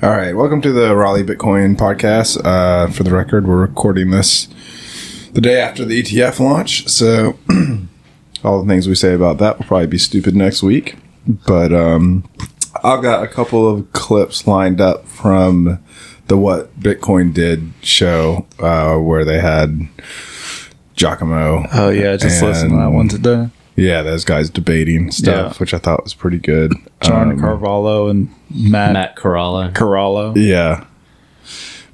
All right, welcome to the Raleigh Bitcoin podcast. Uh, for the record, we're recording this the day after the ETF launch, so all the things we say about that will probably be stupid next week. But um, I've got a couple of clips lined up from the What Bitcoin Did show uh, where they had Giacomo. Oh yeah, just listen to that one today. Yeah, those guys debating stuff, Yeah. which I thought was pretty good. John Um, Carvalho and Matt, Matt Coralla. Corallo. Yeah.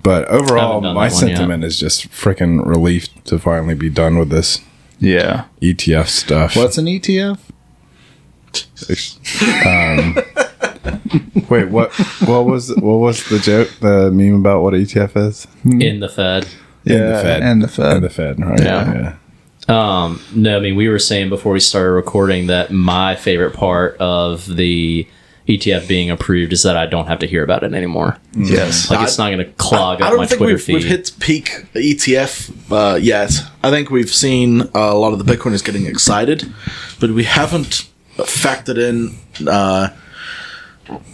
But overall, my that one yet. sentiment is just freaking relief to finally be done with this Yeah. ETF stuff. What's an ETF? um, wait, what? What was what was the joke? The meme about what ETF is? in the Fed. In Yeah, the Fed. and the Fed. And the Fed, right? Yeah. Um, no, I mean we were saying before we started recording that my favorite part of the ETF being approved is that I don't have to hear about it anymore. Yes. Like it's not going to clog I up don't my think Twitter we've, feed. we've hit peak ETF uh, yet. I think we've seen uh, a lot of the Bitcoiners getting excited, but we haven't factored in uh,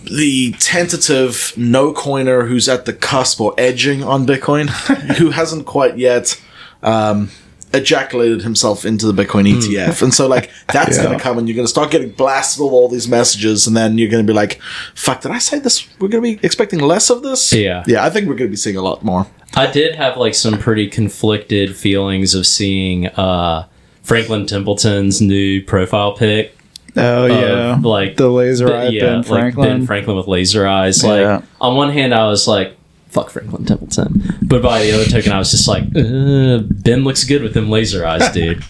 the tentative no coiner who's at the cusp or edging on Bitcoin, who hasn't quite yet. Um, ejaculated himself into the Bitcoin ETF. And so like that's Yeah. gonna come and you're gonna start getting blasted with all these messages and then you're gonna be like, fuck, did I say this? We're gonna be expecting less of this? Yeah. Yeah, I think we're gonna be seeing a lot more. I did have like some pretty conflicted feelings of seeing uh, Franklin Templeton's new profile pic. Oh of, yeah. like the laser eye yeah, Ben like Franklin. Ben Franklin with laser eyes. Like Yeah. on one hand, I was like, "Fuck Franklin Templeton," but by the other token, I was just like, uh, "Ben looks good with them laser eyes, dude."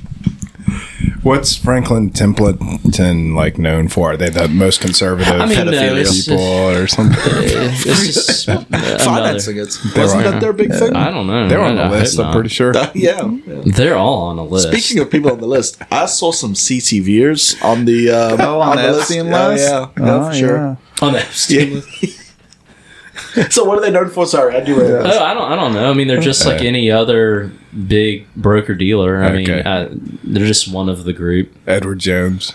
What's Franklin Templeton like known for? Are they the most conservative I mean, no, pedophilia it's people or something? it's just another- Financing it. They Wasn't were- that their big thing? I don't know. They're on the I- I list. I'm pretty sure. yeah. They're all on the list. Speaking of people on the list, I saw some CTVers on the um, Oh, on the Epstein list? Oh, yeah, yeah, Oh, for sure. yeah. on the Epstein list. so what are they known for? Sorry, I do realize. Oh, I don't. I don't know. I mean, they're just like any other big broker dealer. I mean, Okay. uh, they're just one of the group. Edward Jones.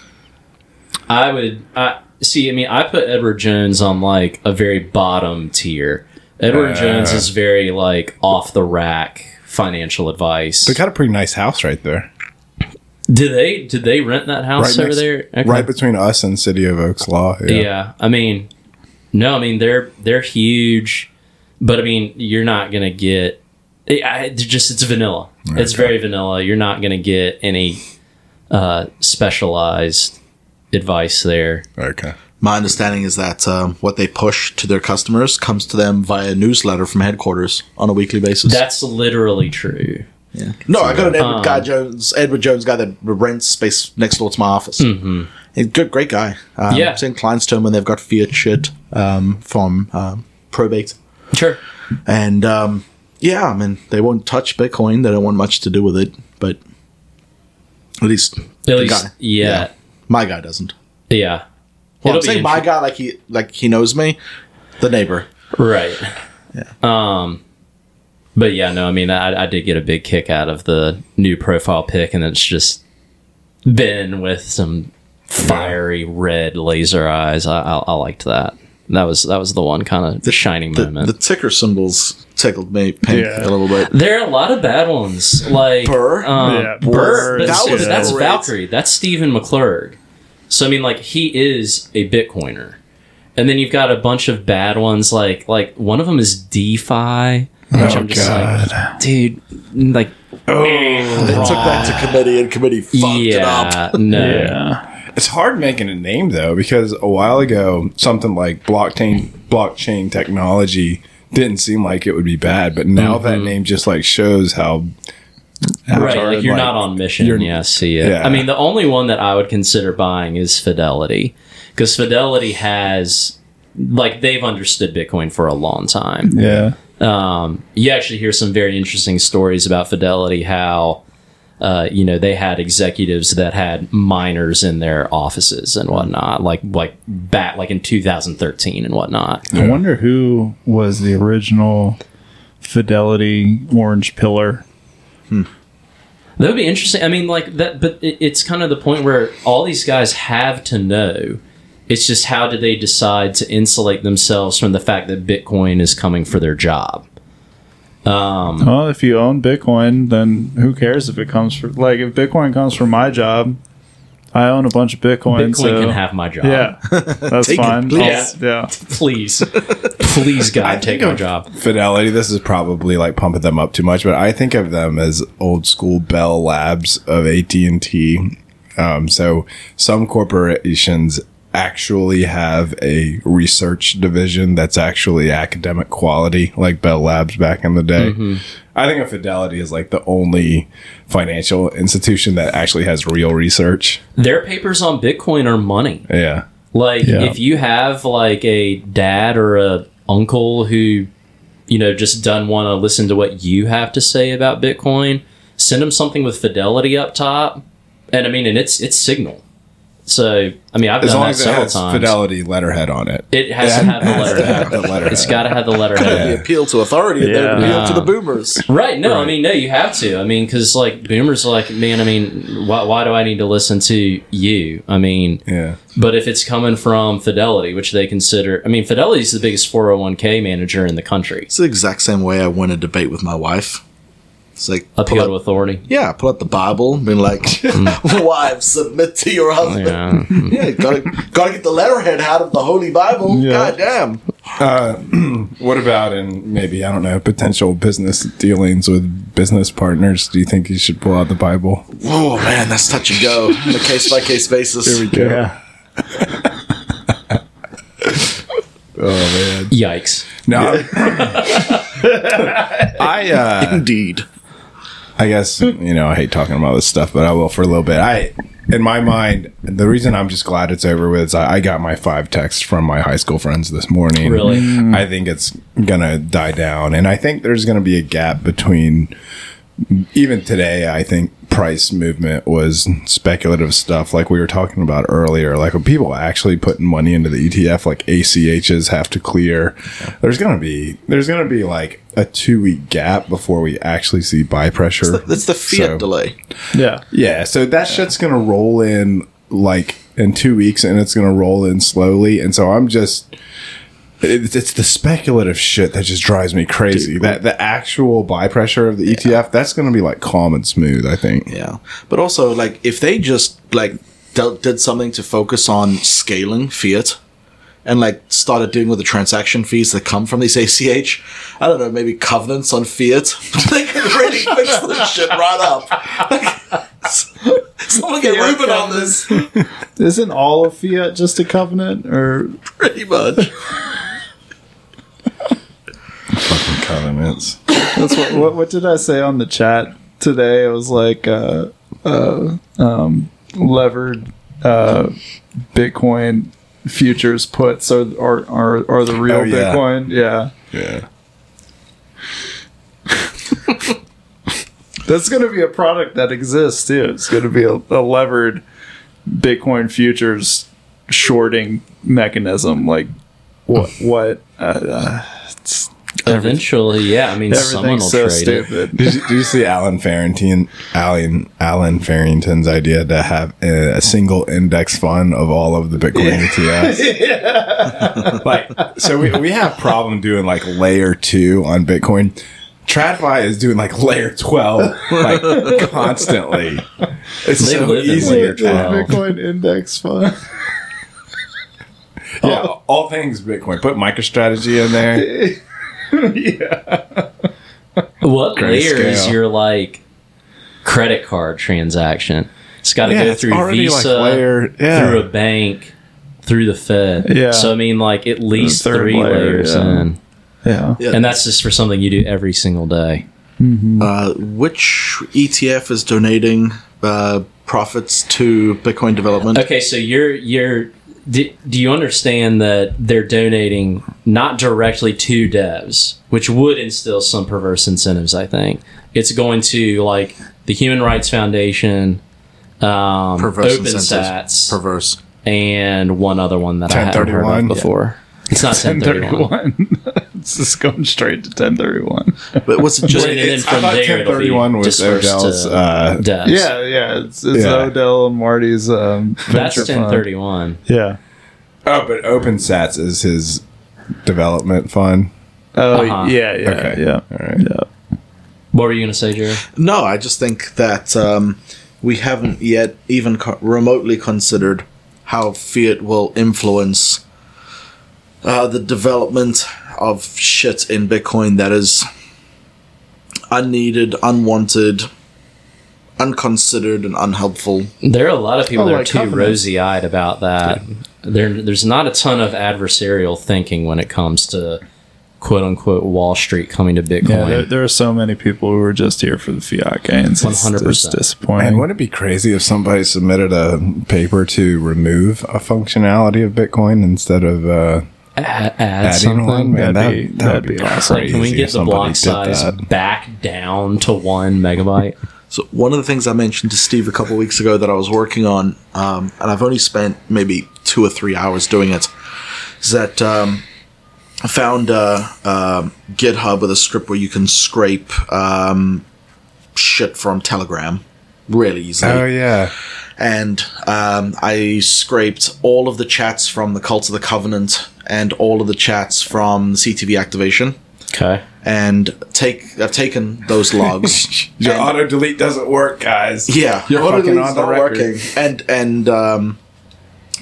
I would I see. I mean, I put Edward Jones on like a very bottom tier. Edward Uh. Jones is very like off the rack financial advice. They got a pretty nice house right there, did they did they rent that house Right over next- there? Okay. right between us and City of Oaks Law. Yeah. I mean, no, I mean they're they're huge, but I mean you're not gonna get. I, I- they're just it's vanilla. It's very vanilla. You're not gonna get any uh, specialized advice there. Okay. My understanding is that um, what they push to their customers comes to them via newsletter from headquarters on a weekly basis. That's literally true. yeah. No, I got an Edward Um, guy Jones, Edward Jones guy that rents space next door to my office. hmm He's a good, great guy. Um, Yeah. Send clients to him when they've got fiat shit um, from um, probate. Sure. And um, yeah, I mean, they won't touch Bitcoin. They don't want much to do with it. But at least At least, guy. yeah, my guy doesn't. yeah. Well, It'll I'm saying my guy like he like he knows me. The neighbor. right. Yeah. Um, but yeah, no, I mean, I, I did get a big kick out of the new profile pic, and it's just Ben with some fiery red laser eyes. I, I, I liked that. That was that was the one kind of the shining The, moment. the ticker symbols tickled me pink Yeah. a little bit. there are a lot of bad ones, like Burr? Um, Yeah, Burr, Burr, but that was that's great. Valkyrie. That's Steven McClurg. So I mean, like he is a Bitcoiner, and then you've got a bunch of bad ones. Like like one of them is DeFi, which Oh, I'm just God. like, dude, like oh, They took that to committee and committee fucked it up. no, Yeah. It's hard making a name though because a while ago something like blockchain blockchain technology didn't seem like it would be bad, but now that name just like shows how right. retarded, Like you're not on mission. you're- Yeah, see it. Yeah. I mean, the only one that I would consider buying is Fidelity, because Fidelity has like they've understood Bitcoin for a long time. Yeah. um, you actually hear some very interesting stories about Fidelity. How uh, you know they had executives that had miners in their offices and whatnot, like like back like in 2013 and whatnot. I wonder who was the original Fidelity orange pillar. That would be interesting. I mean, like that, but it, it's kind of the point where all these guys have to know It's just how do they decide to insulate themselves from the fact that Bitcoin is coming for their job? Um, Well, if you own Bitcoin, then who cares if it comes for like if Bitcoin comes from my job, I own a bunch of Bitcoin. Bitcoin so can have my job. yeah, that's Take it, fine. please. Yeah, Please, please, God, I take my job. Fidelity. This is probably like pumping them up too much, but I think of them as old school Bell Labs of AT and T. Um, so some corporations actually have a research division that's actually academic quality, like Bell Labs back in the day. Mm-hmm. I think of Fidelity is like the only financial institution that actually has real research. Their papers on Bitcoin are money. Yeah. Like Yeah. if you have like a dad or a uncle who, you know, just doesn't want to listen to what you have to say about Bitcoin, send them something with Fidelity up top, and I mean, and it's it's Signal. So I mean, I've As done long that as it several has times. Fidelity letterhead on it. It has to have the has letterhead. the letterhead. It's got to have the letterhead. The appeal to authority and Yeah. then appeal to the boomers. Right. No, I mean, no, you have to. I mean, because like boomers are like, man, I mean, why, why do I need to listen to you? I mean, Yeah. but if it's coming from Fidelity, which they consider, I mean, Fidelity is the biggest 401k manager in the country. It's the exact same way I win a debate with my wife. It's like Appeal pull to authority. yeah, pull out the Bible, and be like, "Wives, submit to your husband." Yeah. Yeah, gotta gotta get the letterhead out of the Holy Bible. Yeah. God damn. Uh, what about in maybe I don't know potential business dealings with business partners? Do you think you should pull out the Bible? Oh man, that's touch and go on a case by case basis. Here we go. Yeah. Oh man, Yikes. no. I uh, Indeed. I guess you know I hate talking about this stuff, but I will for a little bit. I, in my mind, the reason I'm just glad it's over with is I, I got my five texts from my high school friends this morning. Really? I think it's gonna die down, and I think there's gonna be a gap between. Even today, I think price movement was speculative stuff, like we were talking about earlier. Like when people actually putting money into the ETF, like ACHs have to clear. There's gonna be there's gonna be like a two week gap before we actually see buy pressure. That's the fiat So- delay. Yeah. yeah, so that shit's gonna roll in like in two weeks, and it's gonna roll in slowly. And so I'm just, it's, it's the speculative shit that just drives me crazy. that the actual buy pressure of the ETF, that's gonna be like calm and smooth. I think. Yeah, but also like if they just like del- did something to focus on scaling fiat. And like started doing with the transaction fees that come from these ACH, I don't know, maybe covenants on fiat. they could really fix this shit right up. Someone get Fiat Ruben on this, Isn't all of fiat just a covenant or pretty much. Covenants. That's what, what what did I say on the chat today? It was like uh, uh, um, levered uh, Bitcoin futures puts are are are, are the real Oh, yeah. Bitcoin. Yeah, Yeah. that's going to be a product that exists too. It's going to be a, a levered Bitcoin futures shorting mechanism. Like what what uh, uh, it's, Eventually, yeah. I mean, someone will so trade it. stupid. Did you, did you see Allen Farrington, Allen Allen Farrington's idea to have a, a single index fund of all of the Bitcoin ETFs? like, so we, we have problem doing like layer two on Bitcoin. TradFi is doing like layer twelve, like constantly. It's They so live in easy. layer The 12. Bitcoin index fund. Yeah, all things Bitcoin. Put MicroStrategy in there. What Grayscale. layer is your like credit card transaction? It's got to Yeah, go through already, like, Visa, layer- yeah. through a bank, through the Fed. Yeah. So I mean, like at least three layer, layers yeah. in, Yeah. Yeah. and that's just for something you do every single day. Uh, which ETF is donating uh, profits to Bitcoin development? Okay, so you're you're. Do, do you understand that they're donating not directly to devs, which would instill some perverse incentives? I think it's going to like the Human Rights Foundation, um, Perverse OpenSats, incentives. Perverse. and one other one that I haven't heard of before. It's not Ten31. Ten31. it's just going straight to Ten31. But what's it just? and then from thought there, it'll Ten31 was Odell's, to uh, yeah, yeah. It's, it's Yeah. Odell and Marty's um, that's venture fund. Ten31. Yeah. Oh, but OpenSats is his development fund. Oh Uh-huh. yeah, yeah, Okay. yeah. All right. Yeah. What were you going to say, Jerry? No, I just think that um, we haven't yet even co- remotely considered how fiat will influence uh, the development of shit in Bitcoin that is unneeded, unwanted, unconsidered, and unhelpful. There are a lot of people Oh, that are too rosy eyed about that. There, there's not a ton of adversarial thinking when it comes to quote unquote Wall Street coming to Bitcoin. Yeah, there, there are so many people who are just here for the fiat gains. 100%. It's disappointing. And wouldn't it be crazy if somebody submitted a paper to remove a functionality of Bitcoin instead of uh, A- add something. one? Man, That'd that, be- that that'd be be awesome. Like, can we get the block size That. back down to one megabyte? So one of the things I mentioned to Steve a couple weeks ago that I was working on, um, and I've only spent maybe two or three hours doing it, is that um, I found uh, uh, GitHub with a script where you can scrape um, shit from Telegram really easily. Oh yeah, and um, I scraped all of the chats from the Cult of the Covenant and all of the chats from the CTV activation. Okay. And take I've taken those logs. your auto delete doesn't work, guys. yeah, You're auto fucking delete's not record. working. And and um,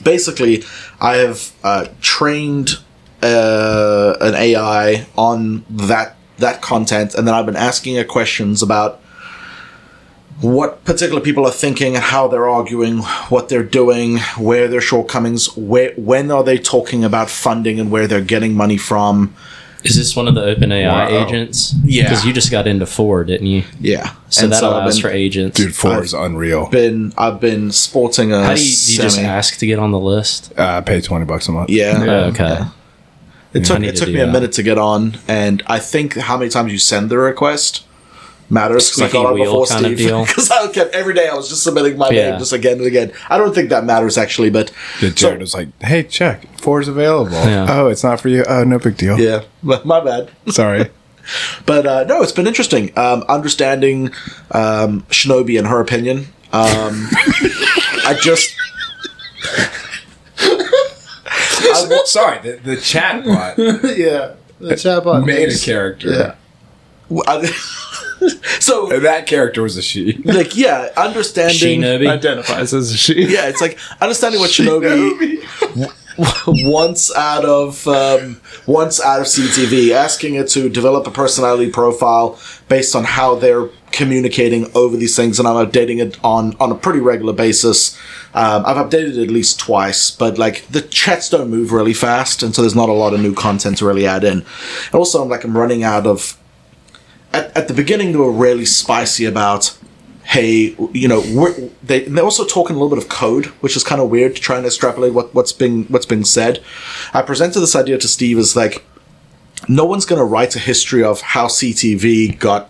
basically, I have uh, trained uh, an AI on that that content, and then I've been asking it questions about what particular people are thinking and how they're arguing, what they're doing, where their shortcomings, where when are they talking about funding and where they're getting money from. Is this one of the OpenAI Wow. agents? Yeah. Because you just got into four, didn't you? Yeah, So that I've allows been, for agents. Dude, 4 I've is unreal. been I've been sporting a How do you, do you just semi- ask to get on the list? Uh, pay twenty bucks a month. Yeah, Oh, okay. It took it took do me a that. minute to get on, and I think how many times you send the request matters. 'cause I Squeaky got on before kind Steve because I kept every day I was just submitting my Yeah. name just again and again. I don't think that matters actually, but The so- was like, "Hey, check, four is available. Yeah. Oh, it's not for you. Oh, no big deal. yeah, my bad. Sorry. But uh, no, it's been interesting um, understanding um, Shinobi and her opinion. Um, I just Sorry, the, the chat bot yeah, the chatbot made a character. I- so And that character was a she. like yeah, understanding Shinobi. identifies as a she. yeah, it's like understanding what Shinobi Once out of um, wants out of CTV, asking it to develop a personality profile based on how they're communicating over these things, and I'm updating it on on a pretty regular basis. Um, I've updated it at least twice, but like the chats don't move really fast, and so there's not a lot of new content to really add in. And also, I'm like I'm running out of. At, at the beginning, they were really spicy about hey, you know, they they're also talking a little bit of code, which is kind of weird to try and extrapolate what, what's being what's being said. I presented this idea to Steve as like, no one's going to write a history of how CTV got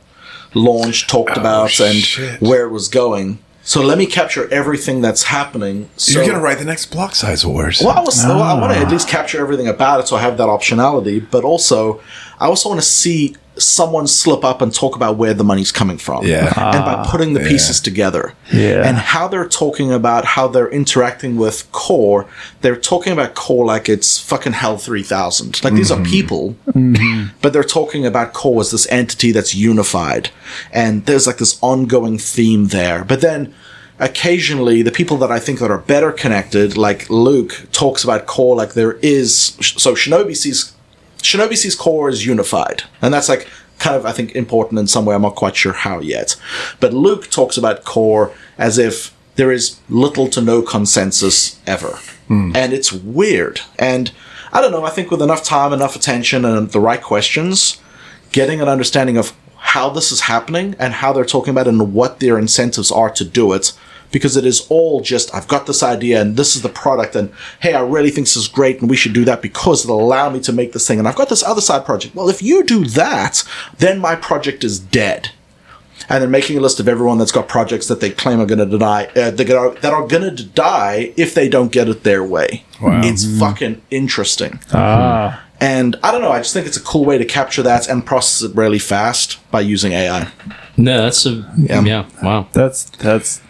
launched, talked oh, about, and where it was going. So let me capture everything that's happening. So You're gonna write the next block size wars. well, I was I want to at ah. least capture everything about it, so I have that optionality. But also, I also want to see someone slip up and talk about where the money's coming from. Yeah. and by ah, putting the pieces together. Yeah. and how they're talking about how they're interacting with Core. They're talking about Core like it's fucking Hell three thousand. Like these are mm-hmm. people, mm-hmm. but they're talking about Core as this entity that's unified, and there's like this ongoing theme there. But then occasionally the people that I think that are better connected, like Luke, talks about core like there is. So Shinobi sees Shinobi sees core as unified, and that's like kind of I think important in some way. I'm not quite sure how yet, but Luke talks about core as if there is little to no consensus ever, hmm. and it's weird. And I don't know. I think with enough time, enough attention, and the right questions, getting an understanding of how this is happening and how they're talking about it and what their incentives are to do it. Because it is all just, I've got this idea and this is the product, and hey, I really think this is great and we should do that because it'll allow me to make this thing. And I've got this other side project. Well, if you do that, then my project is dead. And then making a list of everyone that's got projects that they claim are going to deny, uh, that are, that are going to die if they don't get it their way. Wow. It's fucking interesting. Ah, And I don't know, I just think it's a cool way to capture that and process it really fast by using AI. No, that's a yeah. Yeah. Wow. that's that's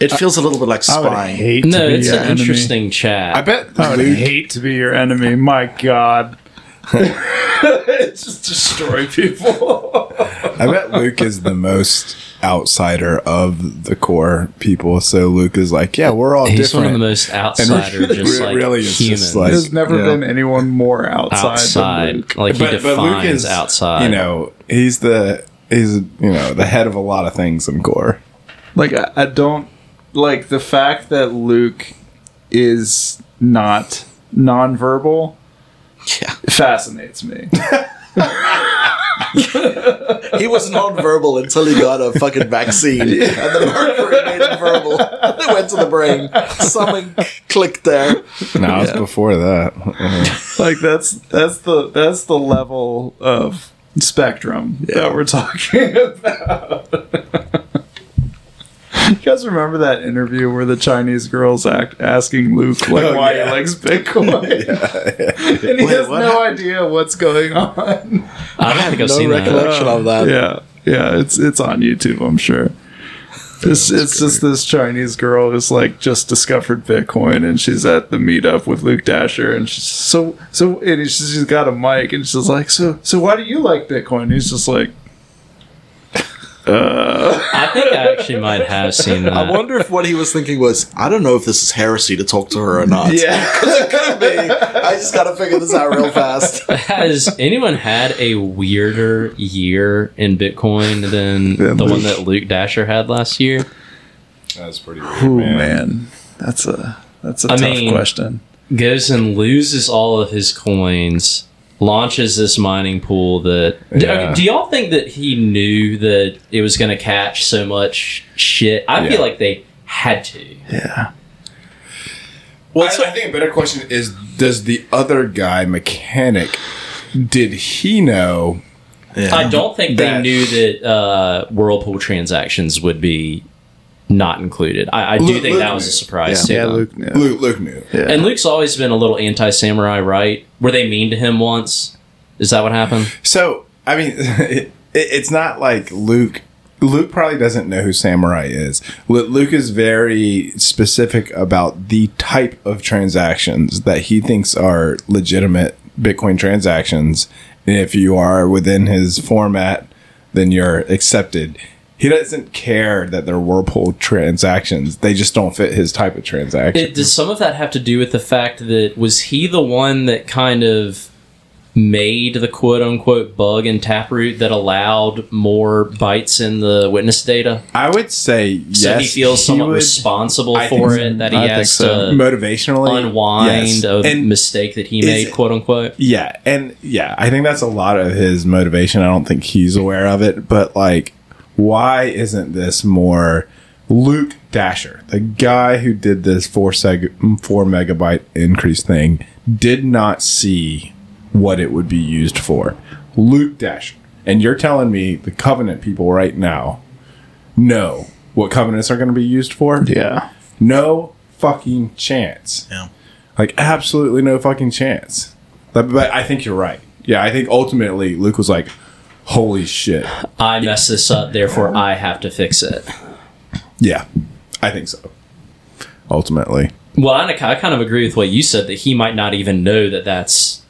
It feels a little bit like I would spying. hate to No, be it's your an enemy. interesting chat. I bet I would Luke, hate to be your enemy. My God. it's just destroy people. I bet Luke is the most outsider of the core people. So Luke is like, yeah, we're all He's different. one of the most outsider, really- just like really is humans. just like- There's never Yeah. been anyone more outside, outside, than Luke. like he defines outside. You know, he's the he's you know the head of a lot of things in core. Like I, I don't like the fact that Luke is not nonverbal Yeah. fascinates me. He was non-verbal until he got a fucking vaccine, and the mercury made him verbal. It went to the brain. Something clicked there. No, it was before that. like that's that's the that's the level of spectrum that we're talking about. you guys remember that interview where the Chinese girls act asking Luke like Oh, why yeah. he likes Bitcoin, and he Wait, has what no idea what's going on. I don't think I've no seen that. recollection of that. yeah, yeah, it's it's on YouTube, I'm sure. It's, it's just this Chinese girl who's like just discovered Bitcoin and she's at the meetup with Luke Dashjr and she's so so and she's, she's got a mic and she's like so so why do you like Bitcoin? And he's just like Uh, I think I actually might have seen that. I wonder if what he was thinking was, I don't know if this is heresy to talk to her or not. yeah because it Could be. I just gotta figure this out real fast. Has anyone had a weirder year in Bitcoin than Yeah, the one that Luke Dashjr had last year? That's pretty weird, oh man that's a that's a I tough mean- question. Goes and loses all of his coins, launches this mining pool that. Do- Yeah. Do, y'all think that he knew that it was going to catch so much shit? I Yeah. feel like they had to. Yeah Well, I, I think a better question is: Does the other guy, mechanic, did he know? Yeah. I don't think they knew that uh, Whirlpool transactions would be not included. I, I do Luke- think Luke that was a knew. surprise to yeah. Luke knew. Luke, Luke knew. yeah. And Luke's always been a little anti-Samourai, right? Were they mean to him once? Is that what happened? So, I mean, it, it's not like Luke. Luke probably doesn't know who Samourai is. Luke is very specific about the type of transactions that he thinks are legitimate Bitcoin transactions. And if you are within his format, then you're accepted. He doesn't care that they're Whirlpool transactions. They just don't fit his type of transaction. It, does some of that have to do with the fact that was he the one that kind of made the quote unquote bug in Taproot that allowed more bytes in the witness data? I would say yes. He feels somewhat would- responsible I for it so. that he I has so. to motivationally unwind yes. a And- mistake that he made, quote unquote. Yeah, and yeah, I think that's a lot of his motivation. I don't think he's aware of it, but like, why isn't this more Luke Dashjr, the guy who did this four seg- four megabyte increase thing, did not see what it would be used for. Luke Dashjr, and you're telling me the Covenant people right now know what covenants are going to be used for? yeah No fucking chance. Yeah. Like absolutely no fucking chance. But, but I think you're right. Yeah, I think ultimately Luke was like, "Holy shit." I messed this up, therefore I have to fix it. Yeah, I think so. Ultimately, Well, I, I kind of agree with what you said that he might not even know that that's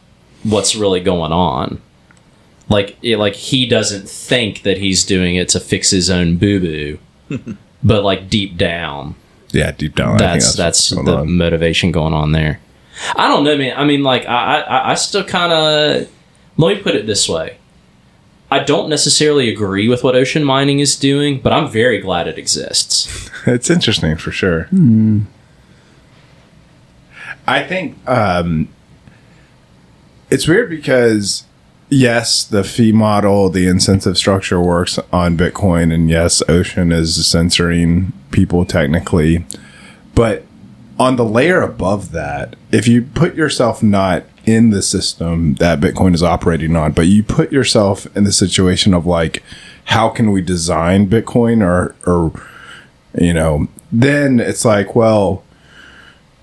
what's really going on. Like, it, like he doesn't think that he's doing it to fix his own boo boo, but like deep down, yeah, deep down, think that's that's the on. motivation going on there. I don't know, man. I mean, like, I I, I still kind of let me put it this way. I don't necessarily agree with what ocean mining is doing, but I'm very glad it exists. It's interesting for sure. I think um, it's weird because yes, the fee model, the incentive structure works on Bitcoin, and yes, Ocean is censoring people technically, but on the layer above that, if you put yourself not in the system that Bitcoin is operating on, but you put yourself in the situation of like, how can we design Bitcoin or or you know, then it's like, well,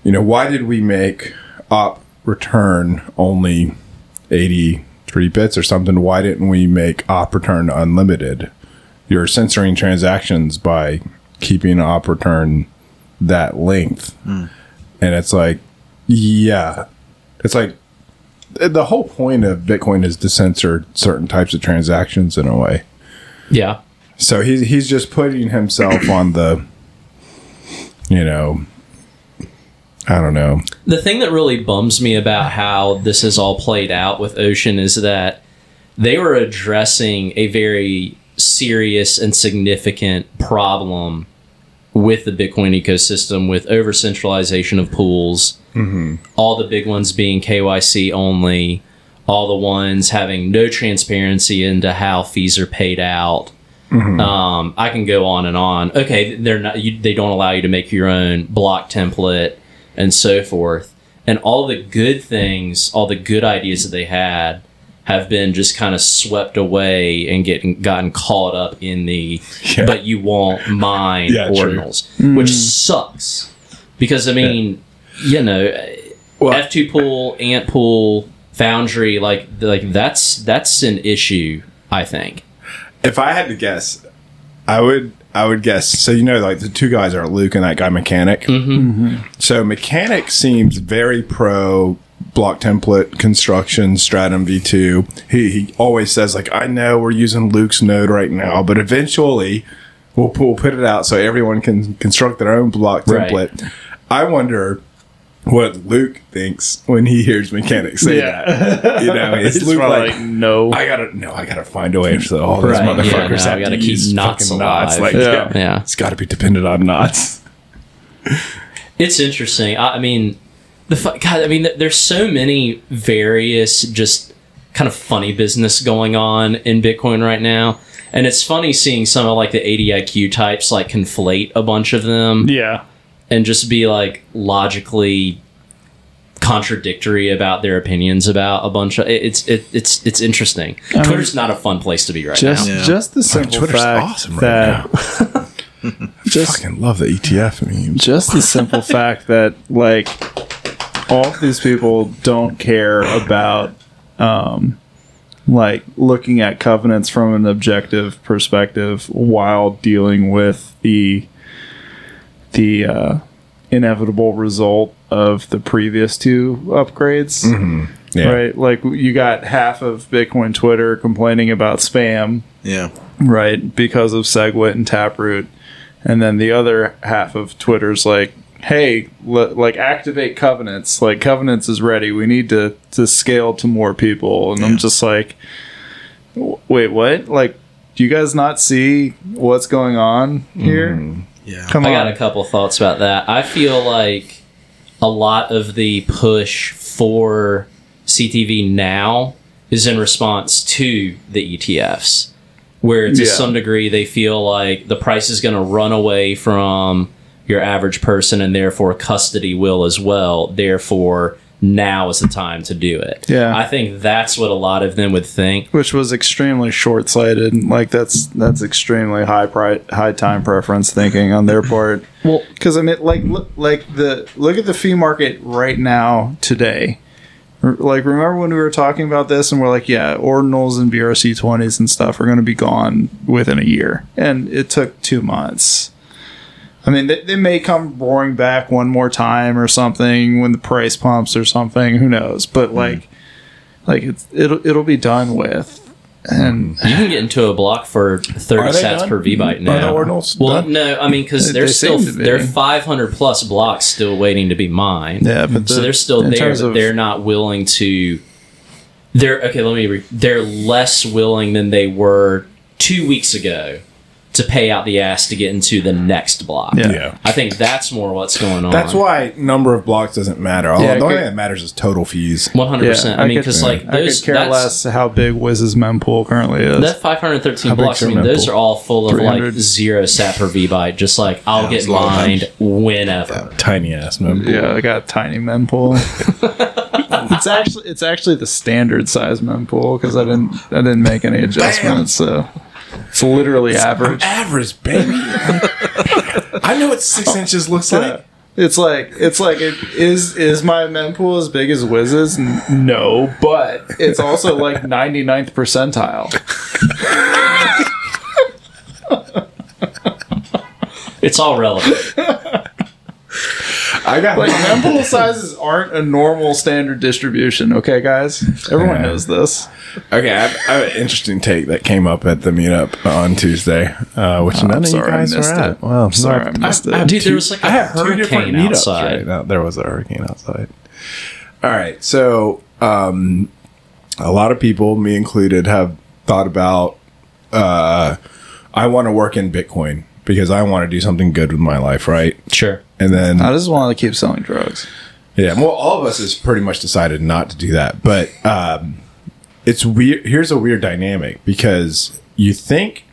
you know, why did we make op return only 83 bits or something? Why didn't we make op return unlimited? You're censoring transactions by keeping op return that length. Hmm. And it's like, yeah, it's like the whole point of Bitcoin is to censor certain types of transactions in a way. Yeah. So he's he's just putting himself on the, you know, I don't know. The thing that really bums me about how this is all played out with Ocean is that they were addressing a very serious and significant problem with the Bitcoin ecosystem with over centralization of pools, all the big ones being KYC only, all the ones having no transparency into how fees are paid out. Um, I can go on and on. Okay, they're not. You, they don't allow you to make your own block template and so forth. And all the good things, all the good ideas that they had, have been just kind of swept away and getting gotten caught up in the. Yeah. But you won't mine Yeah, true. ordinals, which sucks. Because I mean, you know, Well- F two pool, ant pool, foundry, like like that's that's an issue. I think. If I had to guess, I would I would guess. So you know, like the two guys are Luke and that guy Mechanic. Mm-hmm. So Mechanic seems very pro block template construction Stratum V2. He he always says like, I know we're using Luke's node right now, but eventually we'll, we'll put it out so everyone can construct their own block Right. template. I wonder. What Luke thinks when he hears mechanics say Yeah. that, you know, It's Luke like, like, no. I gotta no, I gotta find a way so all these Right, yeah, motherfuckers no, have we gotta to keep use knots knots. Like, Yeah. yeah, Yeah. it's got to be dependent on knots. It's interesting. I, I mean, the fu- God. I mean, there's so many various just kind of funny business going on in Bitcoin right now, and it's funny seeing some of like the ADIQ types like conflate a bunch of them yeah. and just be like logically contradictory about their opinions about a bunch of it- it's it, it's it's interesting. mean- Twitter's not a fun place to be right Just now. Yeah. just the simple Twitter's fact awesome right that just Fucking love the ETF memes. just the simple fact that like all of these people don't care about um like looking at covenants from an objective perspective while dealing with the the uh inevitable result of the previous two upgrades. Yeah. right? Like you got half of bitcoin twitter complaining about spam. Yeah. right? Because of segwit and taproot. And then the other half of twitter's like hey le- like activate covenants. Like covenants is ready. We need to to scale to more people. And i'm just like wait what? Like do you guys not see what's going on here? Mm-hmm. Yeah. come I on. got a couple thoughts about that. I feel like a lot of the push for CTV now is in response to the ETFs, where to Yeah. some degree they feel like the price is going to run away from your average person and therefore custody will as well. Therefore, now is the time to do it. Yeah. I think that's what a lot of them would think. which was extremely short-sighted like that's that's extremely high pri- high time preference thinking on their part Well, because I mean, like, look, like the look at the fee market right now today. R- Like, remember when we were talking about this, and we're like, yeah, ordinals and BRC twenties and stuff are going to be gone within a year, and it took two months. I mean, they, they may come roaring back one more time or something when the price pumps or something. Who knows? But hmm. like, like it's it'll it'll be done with, and hmm. You can get into a block for thirty Are sats done? per V byte now. Are the ordinals well, done? no, I mean because They- there's they still seem to be. there are five hundred plus blocks still waiting to be mined. yeah, but so they're still there, but they're not willing to. They're okay. Let me. Re, they're less willing than they were two weeks ago to pay out the ass to get into the next block. Yeah. Yeah. I think that's more what's going on. That's why number of blocks doesn't matter. All, Yeah, the only thing that matters is total fees. one hundred percent. Yeah, I mean, could- because like I those could care less how big Wiz's mempool currently is. That 513 How blocks, I your mean, those mempool? are all full of like zero sat per V byte. Just like I'll Yeah, get lined a lot of whenever. Tiny ass mempool. Yeah, I got a tiny mempool. it's actually it's actually the standard size mempool because I didn't I didn't make any adjustments, so it's literally average. Average, baby. I know what six oh, inches looks like. It's like it's like it is is my mempool as big as Wiz's? No, but it's also like 99th percentile. It's all relevant. I got Like mempool sizes aren't a normal standard distribution. Okay, guys, everyone Yeah. knows this. Okay, I have, I have an interesting take that came up at the meetup on Tuesday, uh, which none of sorry, you I guys were missed at. it. Well, I'm Sorry, no, I missed I- it. dude, there was like a I had two hurricane different meetups. outside. Right. There was a hurricane outside. All right, so um, a lot of people, me included, have thought about. Uh, I want to work in Bitcoin because I want to do something good with my life, right? Sure. And then I just want to keep selling drugs. Yeah, well, all of us has pretty much decided not to do that, but um, it's weird. Here's a weird dynamic because you think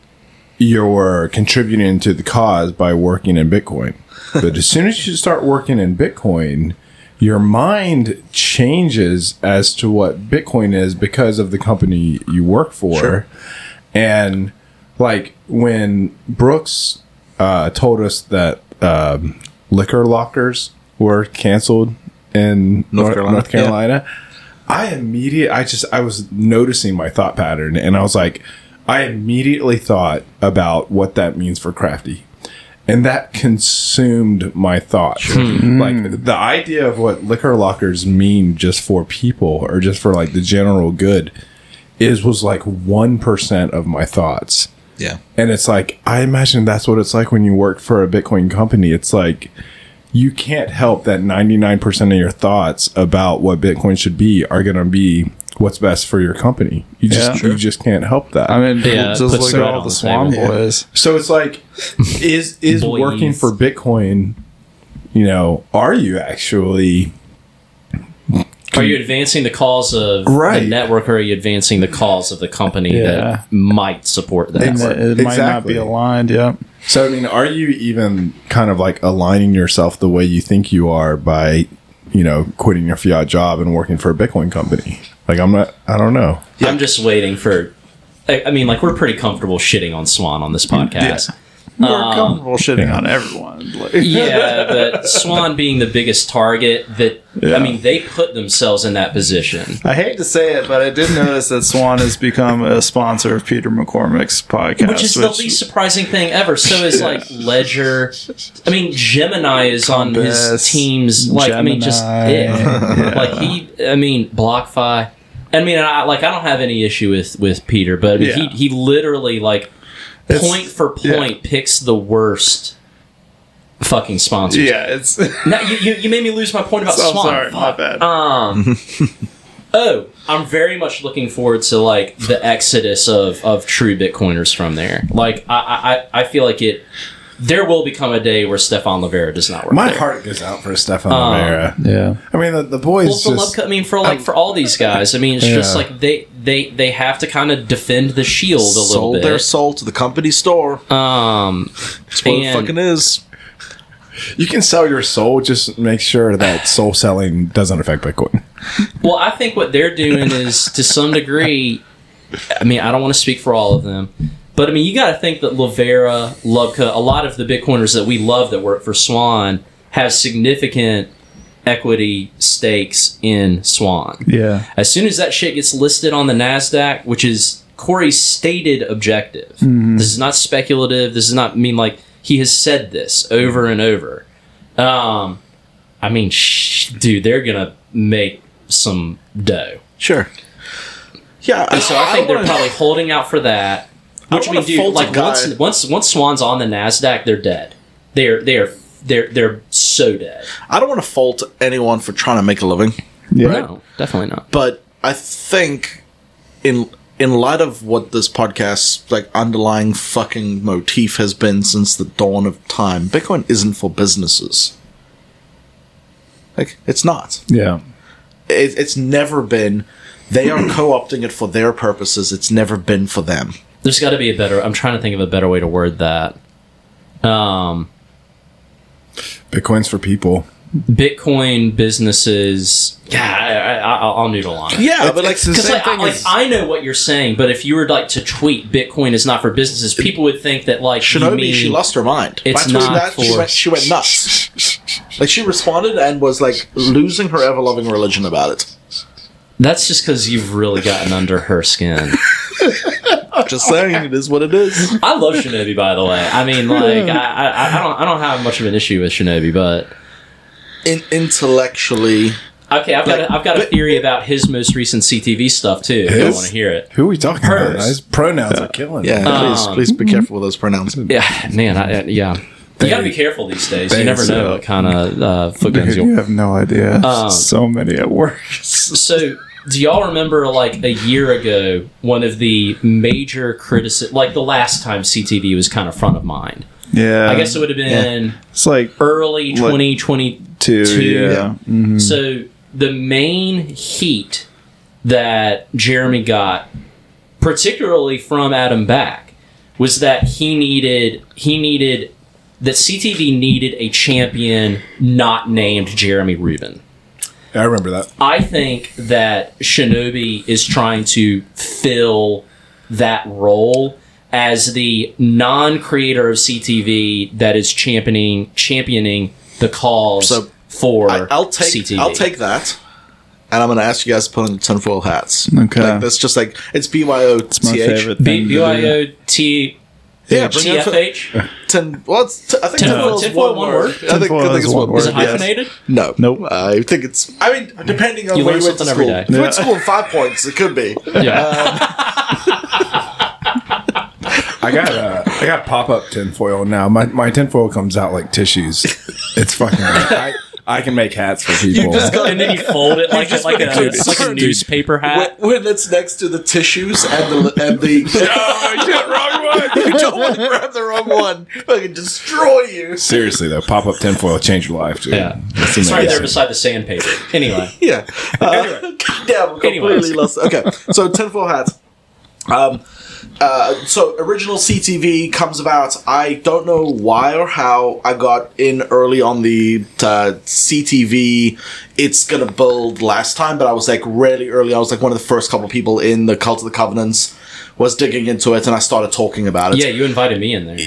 you're contributing to the cause by working in Bitcoin, but as soon as you start working in Bitcoin, your mind changes as to what Bitcoin is because of the company you work for, and like when Brooks uh, told us that um, liquor lockers were canceled in North Carolina. North Carolina, I immediate I just I was noticing my thought pattern, and I was like, I immediately thought about what that means for Crafty. And that consumed my thoughts. Like the idea of what liquor lockers mean just for people or just for like the general good is was like 1% of my thoughts. Yeah. And it's like, I imagine that's what it's like when you work for a Bitcoin company. It's like, you can't help that 99% of your thoughts about what Bitcoin should be are going to be what's best for your company. You just, Yeah. you just can't help that. I mean, Yeah, just put look at all the the Swan table. Boys. so it's like, is, is working for Bitcoin, you know, are you actually, Are you advancing the cause of Right. the network, or are you advancing the cause of the company Yeah. that might support that? And Exactly. it, it might not be aligned. Yeah. so I mean, are you even kind of like aligning yourself the way you think you are by, you know, quitting your fiat job and working for a Bitcoin company? Like, I'm not, I don't know. I'm just waiting for. I, I mean, like we're pretty comfortable shitting on Swan on this podcast. We're Um, comfortable shitting yeah. on everyone. Like, yeah, but Swan being the biggest target, that Yeah. I mean, they put themselves in that position. I hate to say it, but I did notice that Swan has become a sponsor of Peter McCormack's podcast, Which is the least surprising thing ever. So is like Ledger. I mean, Gemini is on his teams. Like, I mean, just it. yeah. Like he. I mean, BlockFi. I mean, I like. I don't have any issue with with Peter, but I mean, Yeah. he he literally like It's- point for point picks the worst fucking sponsors. yeah, it's. Now, you, you, you made me lose my point about So Swan. sorry, my bad. Um. oh, I'm very much looking forward to like the exodus of of true Bitcoiners from there. Like, I I, I feel like it. There will become a day where Stefan Livera does not work. My there. heart goes out for Stefan Um, Rivera. yeah. I mean, the, the boys Well, for love, just. I mean, for like for all these guys, I mean, it's just like they they they have to kind of defend the shield a little Sold bit. Sold their soul to the company store. um, That's what it fucking is. You can sell your soul, just make sure that soul selling doesn't affect Bitcoin. Well, I think what they're doing is to some degree. I mean, I don't want to speak for all of them, but I mean, you got to think that Livera, Lubka, a lot of the Bitcoiners that we love that work for Swan have significant equity stakes in Swan. Yeah. As soon as that shit gets listed on the Nasdaq, which is Corey's stated objective, this is not speculative. This does not mean like he has said this over and over. Um, I mean, sh- dude, they're gonna make some dough. Sure. Yeah, And so I think they're wanna- probably holding out for that. I Which I wanna mean, dude, like once once once Swan's on the Nasdaq, they're dead. They're they're they're they're so dead. I don't want to fault anyone for trying to make a living, Yeah. No, definitely not. but I think in in light of what this podcast's like underlying fucking motif has been since the dawn of time, Bitcoin isn't for businesses. Like it's not. Yeah. It, it's never been. They are co-opting it for their purposes. It's never been for them. There's got to be a better. I'm trying to think of a better way to word that. Um, Bitcoin's for people. Bitcoin businesses. Yeah, I, I, I, I'll noodle on it. Yeah, but like it's the Because same like, I, thing like as- I know what you're saying, but if you were like to tweet Bitcoin is not for businesses, people would think that like you Shinobi, mean- she lost her mind. It's By not that, she went, she went nuts. like she responded and was like losing her ever loving religion about it. That's just because you've really gotten under her skin. Just saying, it is what it is. I love Shinobi, by the way. I mean, like, I, I, I don't, I don't have much of an issue with Shinobi, but in, intellectually. Okay, I've got a, I've got a theory about his most recent CTV stuff too. If you His? want to hear it. Who are we talking Hers. about? His pronouns are killing. Yeah, me. please, Um, please be careful with those pronouns. Yeah, man. I, I- yeah, you got to be careful these days. You never know what kind of uh, foot guns Dude, you'll you have no idea. Um, so many at work. So, do y'all remember like a year ago, one of the major criticism, like the last time CTV was kind of front of mind? yeah, I guess it would have been it's like early Like- 2022. two. Yeah, Mhm. So, the main heat that Jeremy got, particularly from Adam Back, was that he needed he needed that CTV needed a champion not named Jeremy Rubin. I remember that. I think that Shinobi is trying to fill that role as the non-creator of CTV that is championing championing the cause So, for I, I'll take CTV. I'll take that, and I'm going to ask you guys to put on the tinfoil hats. Okay. like, that's just like it's BYO it's my favorite B- thing. to do. BYO-T Yeah, bring TFH. Tin, well, it's t- I think Tinfoil- tinfoil is tinfoil one one word. word? I think, I Tinfoil think is it's one one Is word. it yes. hyphenated? No, Nope. I think it's. I mean, depending on You where learn you went to something every school. day. If you went Yeah. to school in five points, it could be. Yeah. I got uh, I got pop up tinfoil now. My my tinfoil comes out like tissues. It's fucking. I, I can make hats for people. and then you fold it like a, like a, Dude, like a newspaper When, hat. when it's next to the tissues and the and the oh, I did wrong one. you don't want to grab the wrong one. I can destroy you. Seriously though, pop up tinfoil changed your life, dude. Yeah. It's It's right there amazing. beside the sandpaper. Anyway. Yeah. Uh, yeah, completely lost. Okay, so tinfoil hats. Um, uh, so original CTV comes about. I don't know why or how I got in early on the uh, CTV. It's gonna build last time, but I was like really early. I was like one of the first couple people in the Cult of the Covenants. Was digging into it, and I started talking about it. Yeah, you invited me in there.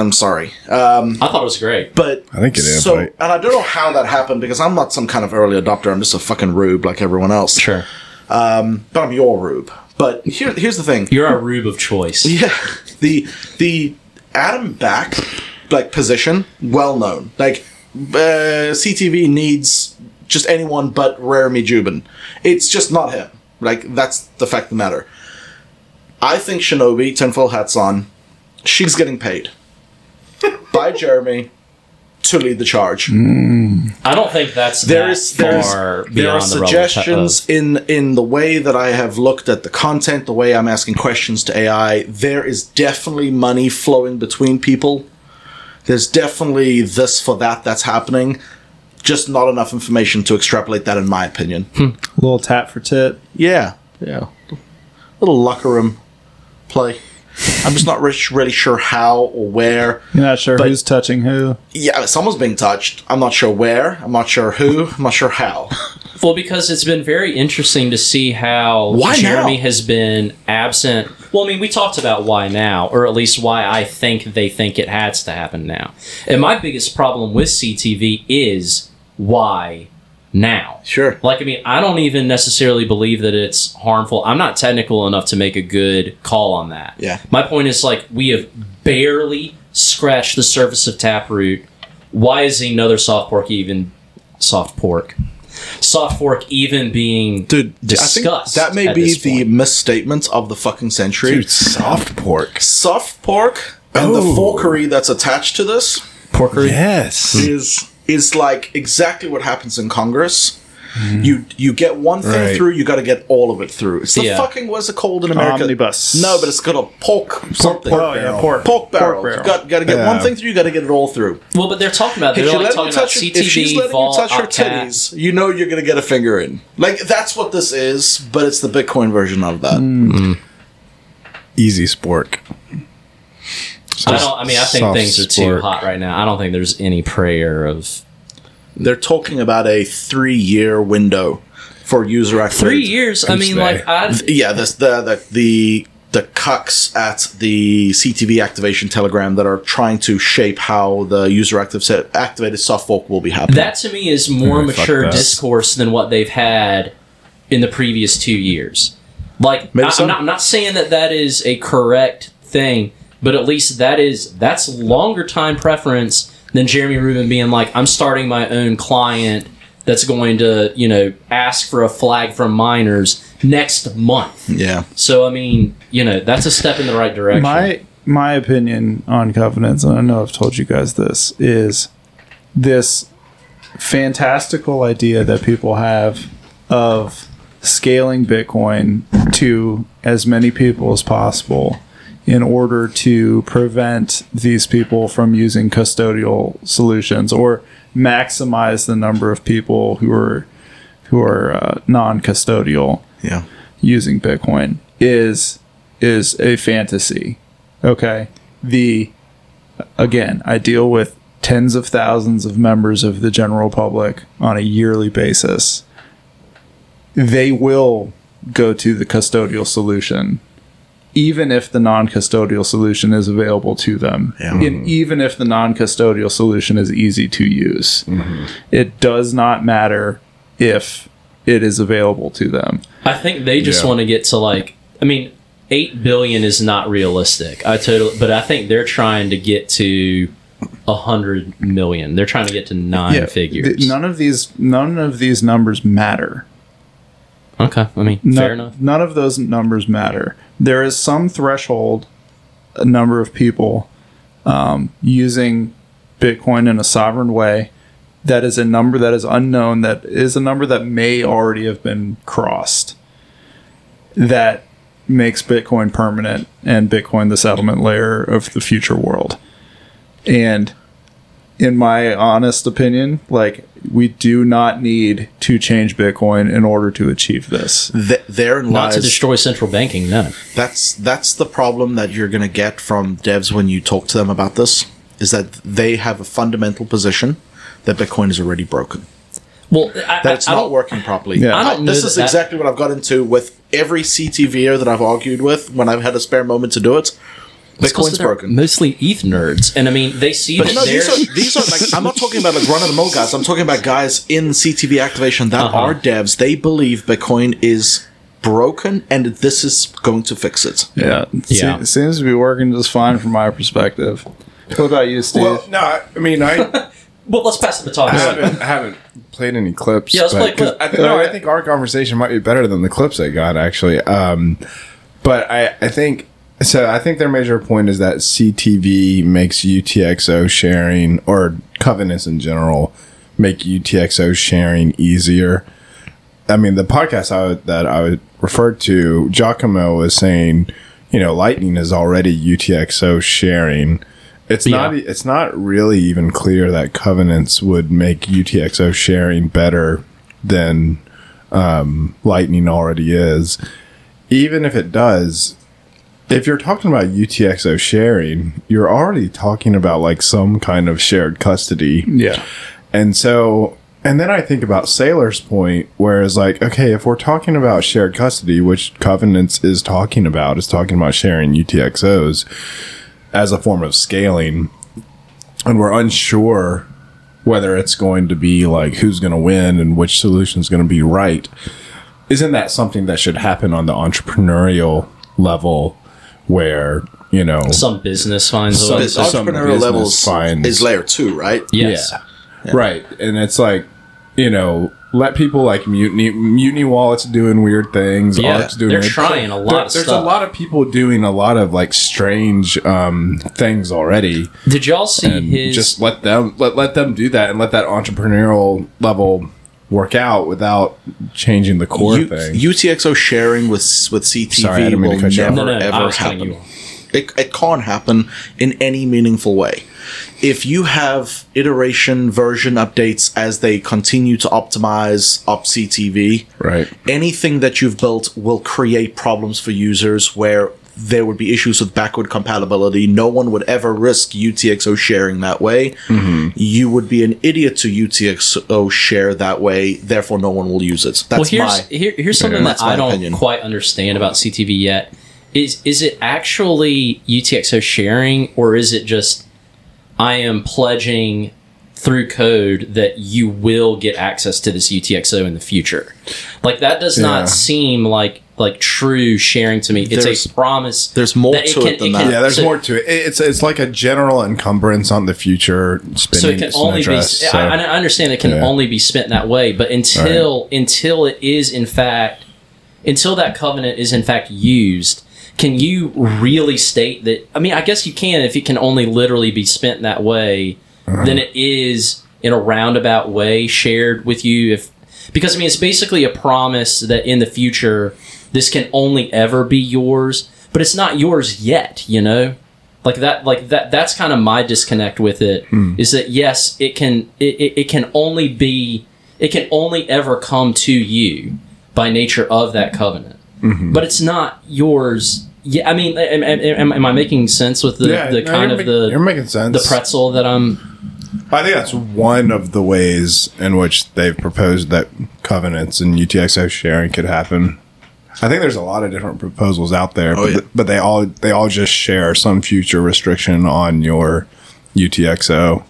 I'm sorry. Um, I thought it was great. but I think it is, So, right? and I don't know how that happened because I'm not some kind of early adopter. I'm just a fucking rube like everyone else. Sure. But I'm your rube. But here, here's the thing. You're our rube of choice. Yeah, the the Adam Back like position, well known. Like uh, CTV needs just anyone but Raremy Jubin. It's just not him. Like that's the fact of the matter. I think Shinobi, tinfoil hats on, she's getting paid by Jeremy to lead the charge. I don't think that's there that is there is far there are beyond the realm of- uh, suggestions of- in in the way that I have looked at the content, the way I'm asking questions to AI. There is definitely money flowing between people. There's definitely this for that that's happening. Just not enough information to extrapolate that, in my opinion. Hmm. little tat for tit. Yeah, yeah, little locker room play. I'm just not rich, really sure how or where. You're not sure But- who's touching who. Yeah, someone's being touched. I'm not sure where. I'm not sure who. I'm not sure how. Well, because it's been very interesting to see how Why Jeremy now? has been absent. Well, I mean, we talked about why now, or at least why I think they think it has to happen now. And my biggest problem with CTV is why now. Sure. Like, I mean, I don't even necessarily believe that it's harmful. I'm not technical enough to make a good call on that. Yeah. My point is, like, we have barely scratched the surface of Taproot. Why is another soft pork even soft pork? Soft fork even being Dude, discussed. I think that may at be the point. misstatement of the fucking century. Dude, soft pork. Soft pork and the Oh. forkery that's attached to this porkery. Yes. is is like exactly what happens in Congress. Mm-hmm. You you get one thing Right. through, you got to get all of it through. It's the Yeah. fucking what's it called in America? Omnibus. No, but it's got a pork something. pork Oh, yeah, barrel. pork. Pork barrel. barrel. You got, got to get Yeah. one thing through. You got to get it all through. Well, but they're talking about they're you like talking about touch, CTV, if she's letting Vault, you touch her Octat. titties, you know you're going to get a finger in. Like that's what this is, but it's the Bitcoin version of that. Mm. Mm. Easy spork. I don't. I mean, I think Soft things are too hot right now. I don't think there's any prayer of They're talking about a three-year window for user activation. three years. I mean, like I. Yeah, this the the the the cucks at the CTV activation telegram that are trying to shape how the user active set, activated soft fork will be happening. That to me is more Yeah, fuck mature discourse than what they've had in the previous two years. Like, Maybe I'm, not, I'm not saying that that is a correct thing, but at least that is that's longer time preference than Jeremy Rubin being like, I'm starting my own client that's going to, you know, ask for a flag from miners next month. Yeah. So I mean, you know, that's a step in the right direction. my my opinion on covenants, and I know I've told you guys this, is this fantastical idea that people have of scaling Bitcoin to as many people as possible in order to prevent these people from using custodial solutions or maximize the number of people who are who are uh, non-custodial Yeah. using Bitcoin is is a fantasy. Okay. The again, I deal with tens of thousands of members of the general public on a yearly basis. They will go to the custodial solution even if the non-custodial solution is available to them Yeah. and mm-hmm. even if the non-custodial solution is easy to use mm-hmm. it does not matter if it is available to them I think they just Yeah. want to get to like, I mean, eight billion is not realistic. I totally, but I think they're trying to get to a hundred million. They're trying to get to nine figures. th- none of these none of these numbers matter. Okay, I mean, No- fair enough. None of those numbers matter. There is some threshold, a number of people um, using Bitcoin in a sovereign way. That is a number that is unknown. That is a number that may already have been crossed. That makes Bitcoin permanent and Bitcoin the settlement layer of the future world. And in my honest opinion, like we do not need to change Bitcoin in order to achieve this. Th- therein Not to destroy central banking. No. that's that's the problem that you're going to get from devs when you talk to them about this is that they have a fundamental position that Bitcoin is already broken. Well, I, that it's I, I not don't, working properly. Yeah. I don't this is that that- exactly what I've got into with every CTVer that I've argued with when I've had a spare moment to do it. It's 'cause Bitcoin's broken. Mostly ETH nerds, and I mean, they see But no, these are these are like I'm not talking about like run of the mill guys. I'm talking about guys in CTV activation that Uh-huh. are devs. They believe Bitcoin is broken and this is going to fix it. Yeah, Yeah. Se- seems to be working just fine from my perspective. What about you, Steve? Well, no, I I mean, I, well, let's pass the baton. I haven't, I haven't played any clips. Yeah, let's but- play a clip. 'cause I think, no, I think our conversation might be better than the clips I got actually. Um, but I, I think so. I think their major point is that CTV makes UTXO sharing or covenants in general make UTXO sharing easier. I mean, the podcast I would, that I would referred to, Giacomo was saying, you know, Lightning is already UTXO sharing. It's Yeah. not. It's not really even clear that covenants would make UTXO sharing better than um, Lightning already is. Even if it does, if you're talking about UTXO sharing, you're already talking about like some kind of shared custody. yeah, And so, and then I think about Saylor's point, where it's like, okay, if we're talking about shared custody, which Covenants is talking about, is talking about sharing UTXOs as a form of scaling, and we're unsure whether it's going to be like who's going to win and which solution is going to be right. Isn't that something that should happen on the entrepreneurial level where, you know, Some business finds Some- way. Some entrepreneurial levels finds- is layer two, right? Yes. Yeah. Right. And it's like, you know, let people like Mutiny Mutiny Wallet's doing weird things. Yeah, Art's doing they're weird- trying a lot There- of There's stuff. a lot of people doing a lot of like strange um things already. Did y'all see And his? just let them let let them do that and let that entrepreneurial level work out without changing the core U- thing. UTXO sharing with with CTV Sorry, I didn't mean to will cut you off. never no, no, ever happen. you. It, it can't happen in any meaningful way. If you have iteration version updates as they continue to optimize up CTV, right. anything that you've built will create problems for users where there would be issues with backward compatibility. No one would ever risk UTXO sharing that way. Mm-hmm. You would be an idiot to UTXO share that way. Therefore, no one will use it. Well, here's my. here, here's something That's that I don't opinion. quite understand about CTV yet. Is is it actually UTXO sharing, or is it just I am pledging through code that you will get access to this UTXO in the future? Like that does Yeah. not seem like like true sharing to me. It's There's- a promise. there's more that to it than that. can- Yeah, there's so- more to it. It's it's like a general encumbrance on the future spending. so it can only address, be. so- I, I understand it can Yeah. only be spent that way, but until until it is in fact until that covenant is in fact used, can you really state that? I mean, I guess you can if it can only literally be spent that way. Uh-huh. Then it is in a roundabout way shared with you. If because I mean, it's basically a promise that in the future this can only ever be yours, but it's not yours yet. You know like that like that that's kind of my disconnect with it hmm. is that yes it can it, it, it can only be it can only ever come to you by nature of that covenant mm-hmm. but it's not yours yeah i mean am, am, am, i making sense with the, Yeah, the kind of the you're making sense. the pretzel that i'm I think that's one of the ways in which they've proposed that covenants and UTXO sharing could happen. I think there's a lot of different proposals out there, but, Oh, yeah. but they all they all just share some future restriction on your UTXO.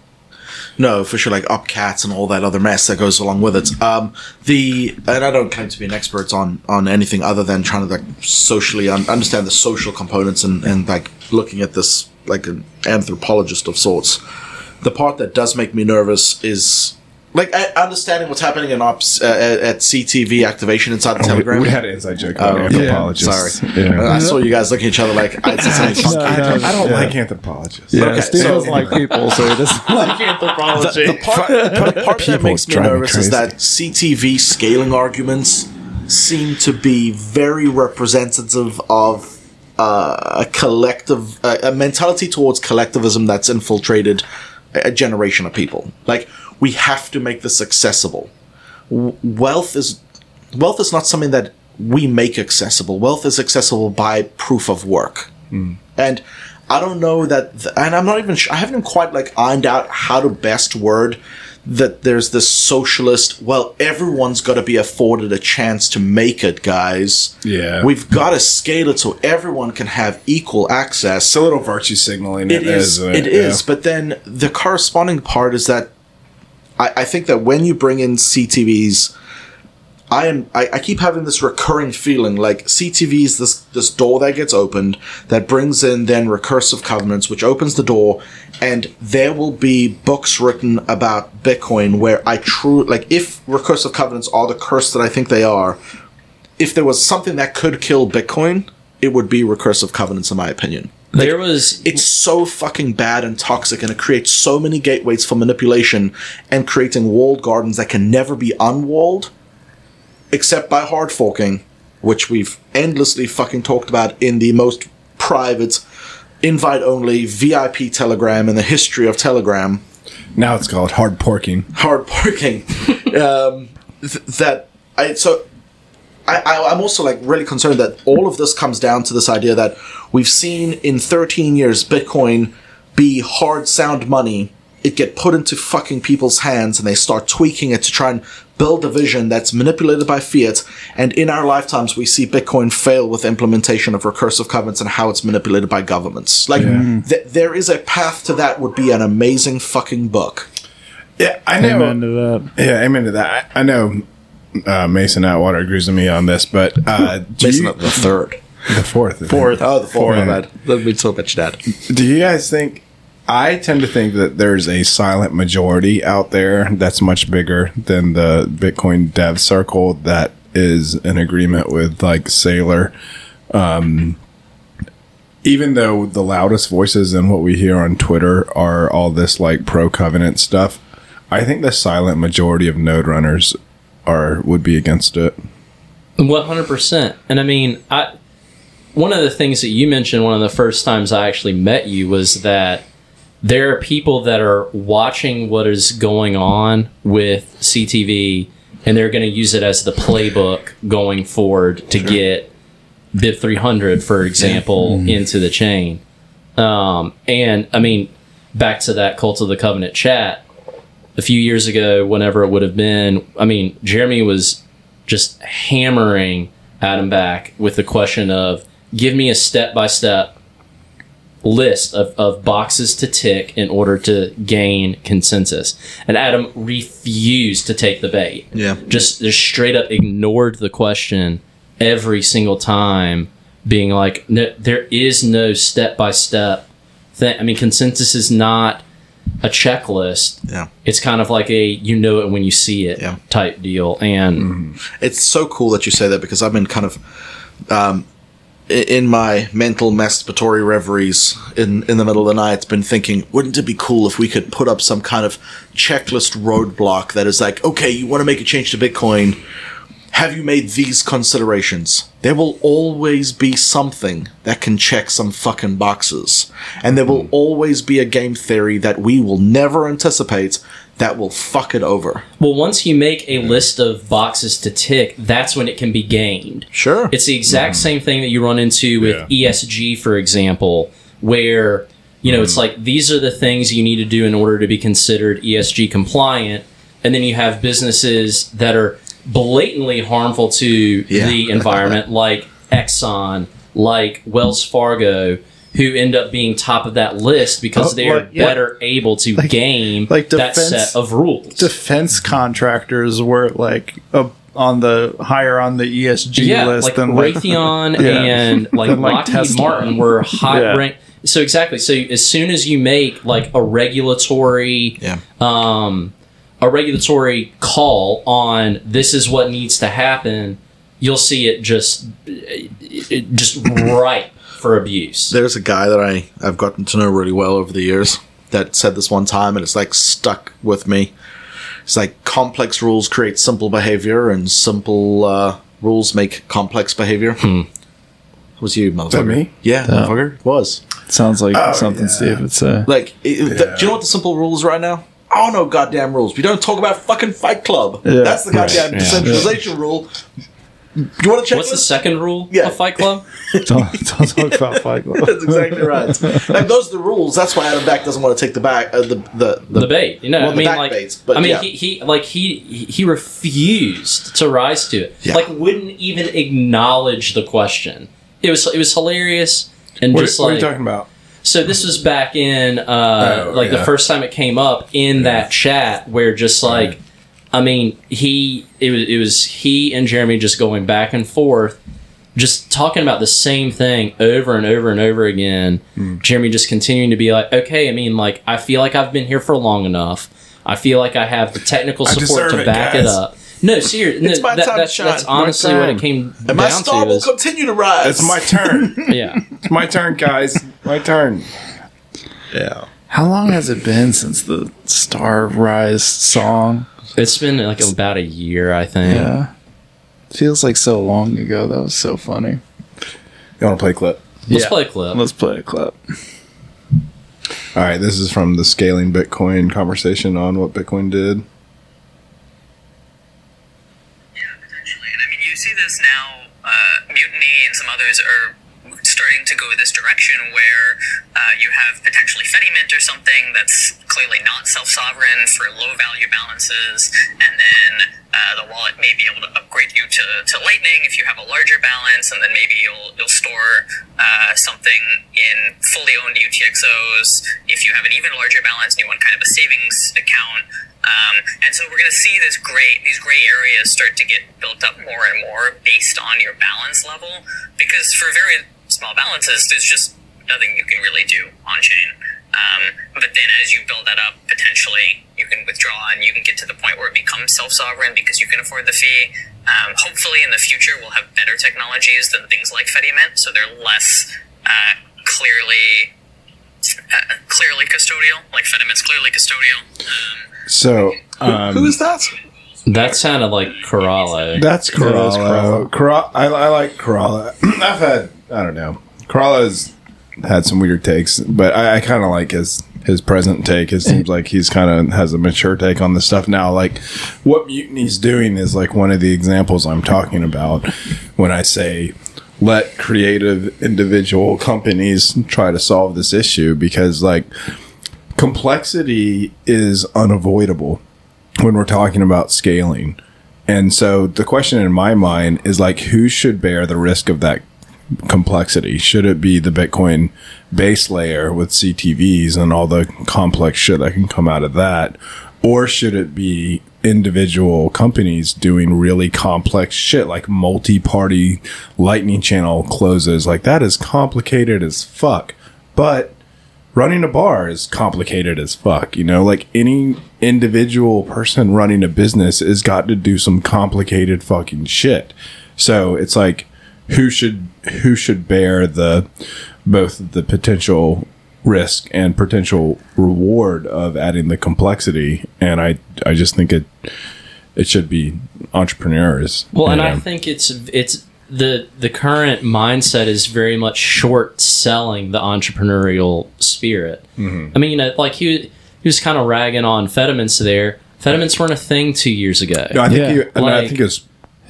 No, for sure, like Op Cats and all that other mess that goes along with it. Um, the and I don't claim to be an expert on on anything other than trying to like socially un- understand the social components and and like looking at this like an anthropologist of sorts. The part that does make me nervous is like understanding what's happening in ops uh, at, at CTV activation inside of Telegram. We had an inside joke Oh, about okay. anthropologists. Sorry, Yeah. Uh, I saw you guys looking at each other like I said something funky. I, don't- Yeah. like anthropologists. Yeah, Okay, Steve so- doesn't like people, so he doesn't like anthropology. the part, the part that makes me drive me nervous is that CTV scaling arguments seem to be very representative of uh, a collective, uh, a mentality towards collectivism that's infiltrated a a generation of people. Like we have to make this accessible. W- wealth is wealth is not something that we make accessible. Wealth is accessible by proof of work. Hmm. And I don't know that, th- and I'm not even sure, I haven't quite like ironed out how to best word that there's this socialist, well, everyone's got to be afforded a chance to make it, guys. Yeah. We've got to scale it so everyone can have equal access. It's a little virtue signaling. It is. isn't It is. Yeah. But then the corresponding part is that I, I think that when you bring in CTVs, I am. I, I keep having this recurring feeling like CTV is this this door that gets opened that brings in then recursive covenants, which opens the door, and there will be books written about Bitcoin where I true like if recursive covenants are the curse that I think they are. If there was something that could kill Bitcoin, it would be recursive covenants, in my opinion there was it's so fucking bad and toxic and it creates so many gateways for manipulation and creating walled gardens that can never be unwalled except by hard forking which we've endlessly fucking talked about in the most private invite only vip telegram in the history of telegram now it's called hard porking. hard parking. um, th- that I so I, I I'm also like really concerned that all of this comes down to this idea that we've seen in 13 years Bitcoin be hard sound money. It get put into fucking people's hands and they start tweaking it to try and build a vision that's manipulated by fiat. And in our lifetimes, we see Bitcoin fail with implementation of recursive covenants and how it's manipulated by governments. Like, mm. th- there is a path to that would be an amazing fucking book. Yeah, I know. Amen to that. Yeah, amen to that. I, I know uh, Mason Atwater agrees with me on this, but uh, Mason you, the third. the fourth, Fourth. Oh, the fourth. Yeah. My bad. Let me talk about your dad. Do you guys think? I tend to think that there's a silent majority out there that's much bigger than the Bitcoin dev circle that is in agreement with like Saylor. Um, even though the loudest voices and what we hear on Twitter are all this like pro covenant stuff, I think the silent majority of node runners are would be against it. One hundred percent. And I mean, I one of the things that you mentioned one of the first times I actually met you was that there are people that are watching what is going on with CTV and they're going to use it as the playbook going forward to get BIP 300 for example into the chain. Um, and I mean, back to that Cult of the Covenant chat a few years ago, whenever it would have been, I mean, Jeremy was just hammering Adam Back with the question of give me a step by step list of, of boxes to tick in order to gain consensus. And Adam refused to take the bait. Yeah. Just, just straight up ignored the question every single time being like, no, there is no step by step thing. I mean, consensus is not a checklist. Yeah. It's kind of like a you know it when you see it Yeah. type deal. And It's so cool that you say that because I've been kind of um, in my mental masturbatory reveries in, in the middle of the night, been thinking, wouldn't it be cool if we could put up some kind of checklist roadblock that is like, okay, you want to make a change to Bitcoin. Have you made these considerations? There will always be something that can check some fucking boxes. And there will hmm. always be a game theory that we will never anticipate that will fuck it over. well, once you make a list of boxes to tick, that's when it can be gained. Sure. It's the exact hmm. same thing that you run into with Yeah. ESG, for example, where you know it's hmm. like these are the things you need to do in order to be considered ESG compliant, and then you have businesses that are blatantly harmful to Yeah. the environment, like Exxon, like Wells Fargo. Who end up being top of that list because Oh, they're like- yeah. better able to game like that set of rules. Defense contractors were like uh, on the higher on the ESG yeah, list like than like Raytheon and like, Than, like, Lockheed Tesla. Martin were high rank. So exactly. So as soon as you make like a regulatory, um, a regulatory call on this is what needs to happen, you'll see it just, it just right for abuse. There's a guy that I, I've gotten to know really well over the years that said this one time and it's like stuck with me. It's like complex rules create simple behavior and simple uh, rules make complex behavior. It was you, motherfucker. that me? Yeah, motherfucker. It was. sounds like something yeah. Steve would say. Like, it, it- Yeah. do you know what the simple rules right now? I don't know goddamn rules. We don't talk about fucking Fight Club. Yeah. That's the goddamn yeah. decentralization rule. Do you want to check What's the second rule Yeah. of Fight Club? don't, don't talk about Fight Club. That's exactly right. like those are the rules. That's why Adam Back doesn't want to take the back uh, the, the the the bait. You know, Well, I the mean, like, baits, but I mean, yeah. he, he like he he refused to rise to it. Yeah. Like, wouldn't even acknowledge the question. It was it was hilarious and What, just what are you talking about? So. This was back in uh, Oh, like the first time it came up in that chat where just like. I mean, he it was it was he and Jeremy just going back and forth, just talking about the same thing over and over and over again. Hmm. Jeremy just continuing to be like, okay, I mean, like I feel like I've been here for long enough. I feel like I have the technical support to back it guys. up. No, seriously, It's my that, time to that's, shine. that's honestly what it came and my star to. will Is, continue to rise. It's my turn. yeah, it's my turn, guys. My turn. yeah. How long has it been since the Star Rise song? it's been like about a year, I think. Yeah. Feels like so long ago. That was so funny. You want to play a clip? Let's Yeah. play a clip. Let's play a clip. All right, this is from the scaling Bitcoin conversation on what Bitcoin did. Yeah, potentially. And I mean, you see this now. Uh, Mutiny and some others are starting to go this direction where uh, you have potentially Fedimint or something that's clearly not self-sovereign for low-value balances, and then uh, the wallet may be able to upgrade you to, to Lightning if you have a larger balance, and then maybe you'll you'll store uh, something in fully owned UTXOs if you have an even larger balance and you want kind of a savings account. Um, and so we're going to see this gray, these gray areas start to get built up more and more based on your balance level, because for very small balances, there's just nothing you can really do on chain. Um, but then as you build that up, potentially you can withdraw and you can get to the point where it becomes self-sovereign because you can afford the fee. Um, hopefully in the future we'll have better technologies than things like Fedimint, so they're less uh, clearly uh, clearly custodial. Like Fedimint's clearly custodial. Um, So, um, Who is that? That sounded like Corallo. That's Yeah, that's Corallo. Cora- I, I like Corallo. I've had, I don't know. Corallo's had some weird takes, but I, I kind of like his his present take. It seems like he's kind of has a mature take on this stuff now. Like what Mutiny's doing is like one of the examples I'm talking about when I say let creative individual companies try to solve this issue because like complexity is unavoidable when we're talking about scaling. And so the question in my mind is like, who should bear the risk of that complexity? Should it be the Bitcoin base layer with CTVs and all the complex shit that can come out of that? Or should it be individual companies doing really complex shit like multi-party lightning channel closes like that is complicated as fuck but running a bar is complicated as fuck you know like any individual person running a business has got to do some complicated fucking shit so it's like who should who should bear the both the potential risk and potential reward of adding the complexity and i i just think it it should be entrepreneurs Well, and you I think it's it's the the current mindset is very much short selling the entrepreneurial spirit. Mm-hmm. I mean, you know, like he he was kind of ragging on Fedimints there. Fedimints weren't a thing two years ago. No, I think Yeah. you, and I Like- think it's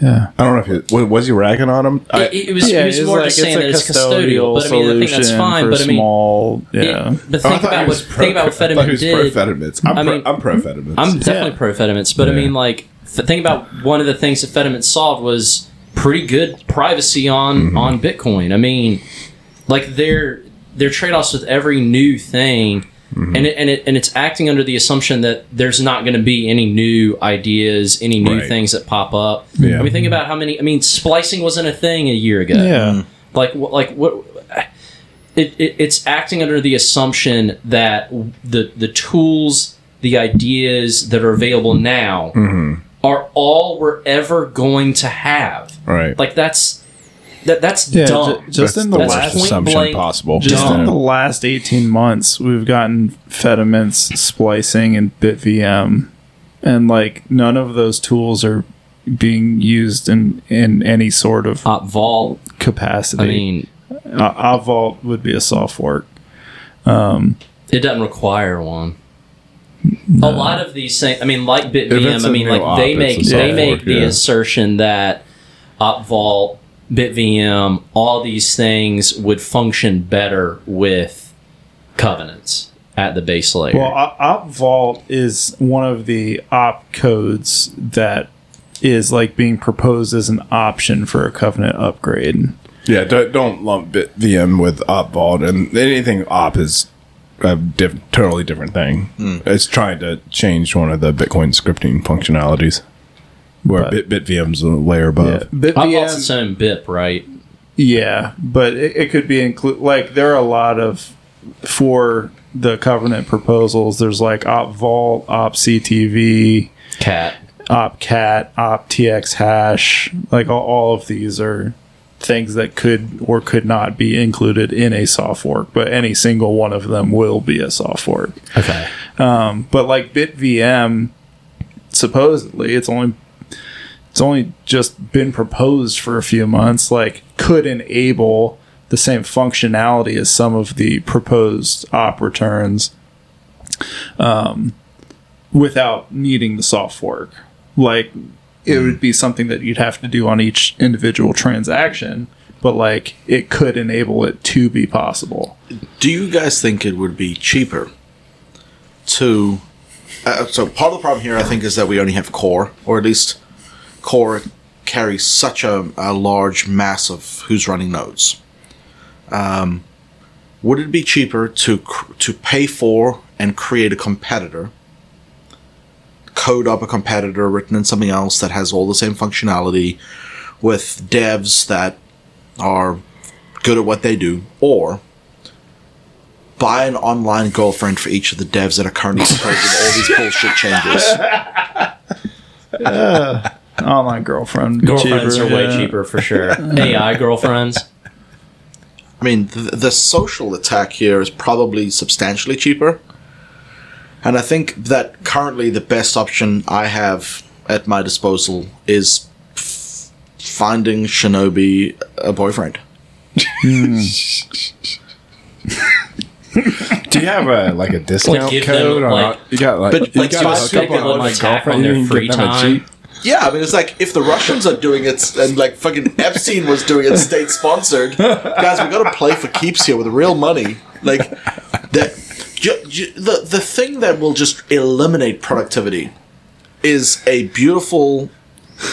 Yeah. I don't know if it was, was he ragging on him. I, it, it was, Yeah, it was more like just saying that it's custodial, but I mean, I think that's solution fine. for But I mean, small, yeah. it- but Oh, think thought he about what pro- think about what I thought he Fedimint was did. pro Fedimints. I'm I pro, mean, I'm pro Fedimints. I'm definitely Yeah. pro Fedimints, but I mean, like, think about one of the things that Fedimints solved was pretty good privacy on Mm-hmm. on Bitcoin. I mean, like their their trade offs with every new thing, Mm-hmm. and it, and it and it's acting under the assumption that there's not going to be any new ideas, any new Right. things that pop up. Yeah. I mean, think about how many. I mean, splicing wasn't a thing a year ago yeah. like wh- like what it, it it's acting under the assumption that the the tools the ideas that are available now are all we're ever going to have right. like that's that that's Yeah, dumb ju- just That's in the the That's worst last point assumption blank possible. Just dumb. in the last 18 months, we've gotten Fedimints, splicing, and BitVM. And, like, none of those tools are being used in, in any sort of Op Vault capacity. I mean uh, Vault would be a soft fork. it doesn't require one a lot of these things I mean like BitVM I mean like op, they make they make the yeah. assertion that OpVault, BitVM, all these things would function better with covenants at the base layer. Well, op- OpVault is one of the op codes that is like being proposed as an option for a covenant upgrade. Yeah, don't, don't lump BitVM with op vault and anything op is a diff- totally different thing. Hmm. It's trying to change one of the Bitcoin scripting functionalities, where But- Bit BitVM's a layer above. OpVault's its BitVM, own BIP, right? yeah, but it, it could be include like there are a lot of for the covenant proposals. There's like OpVault, OpCTV, Cat. Op Cat, Op TX hash. Like all, all of these are things that could or could not be included in a soft fork, but any single one of them will be a soft fork. Okay. Um, but like BitVM, supposedly it's only it's only just been proposed for a few months. Like could enable the same functionality as some of the proposed op returns, um, without needing the soft fork. Like it would be something that you'd have to do on each individual transaction. But like it could enable it to be possible. Do you guys think it would be cheaper to? Uh, so part of the problem here, I think, is that we only have core, or at least core carries such a, a large mass of who's running nodes. Um, would it be cheaper to to pay for and create a competitor, code up a competitor written in something else that has all the same functionality, with devs that are good at what they do, or buy an online girlfriend for each of the devs that are currently proposing all these bullshit changes. Online girlfriend, Girlfriends cheaper, are way yeah. cheaper for sure. AI girlfriends. I mean, the, the social attack here is probably substantially cheaper. And I think that currently the best option I have at my disposal is f- finding Shinobi a boyfriend. Hmm. Do you have a like a discount give them, code? on- like- you got like, But, you like, got so a I couple of on like attack girlfriend, on their free get them a time. Yeah, I mean, it's like if the Russians are doing it and like fucking Epstein was doing it state sponsored, guys, we got to play for keeps here with real money. Like that, ju- ju- the the thing that will just eliminate productivity is a beautiful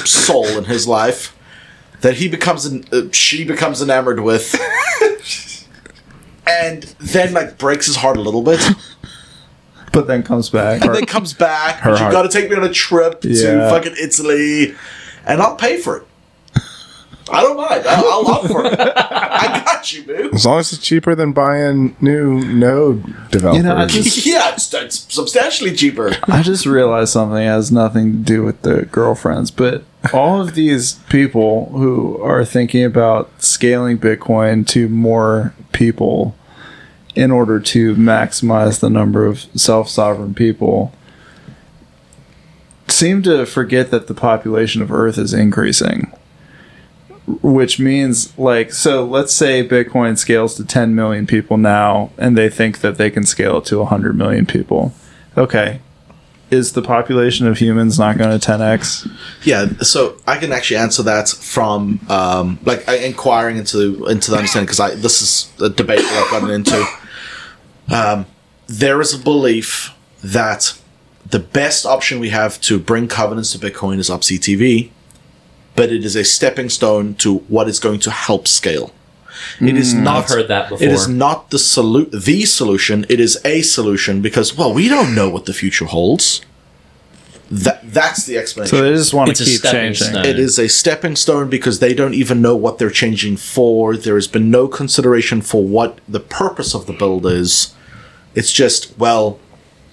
soul in his life that he becomes an, uh, she becomes enamored with, and then like breaks his heart a little bit. But then comes back. and then comes back. But you heart- got to take me on a trip Yeah. to fucking Italy, and I'll pay for it. I don't mind. I'll, I'll opt for it. I got you, boo. As long as it's cheaper than buying new node developers. You know, I just Yeah, it's, it's substantially cheaper. I just realized something has nothing to do with the girlfriends, but all of these people who are thinking about scaling Bitcoin to more people in order to maximize the number of self sovereign people seem to forget that the population of Earth is increasing. Which means, like, so let's say Bitcoin scales to 10 million people now, and they think that they can scale it to 100 million people. Okay, is the population of humans not going to 10x? Yeah, so I can actually answer that from um, like inquiring into into the understanding because I this is a debate that I've gotten into. Um, there is a belief that the best option we have to bring covenants to Bitcoin is OpCTV, but it is a stepping stone to what is going to help scale. It is not. I've heard that before. It is not the solu- the solution. It is a solution because well, we don't know what the future holds. That that's the explanation. So they just want It's to keep changing. stone. It is a stepping stone because they don't even know what they're changing for. There has been no consideration for what the purpose of the build is. It's just, well,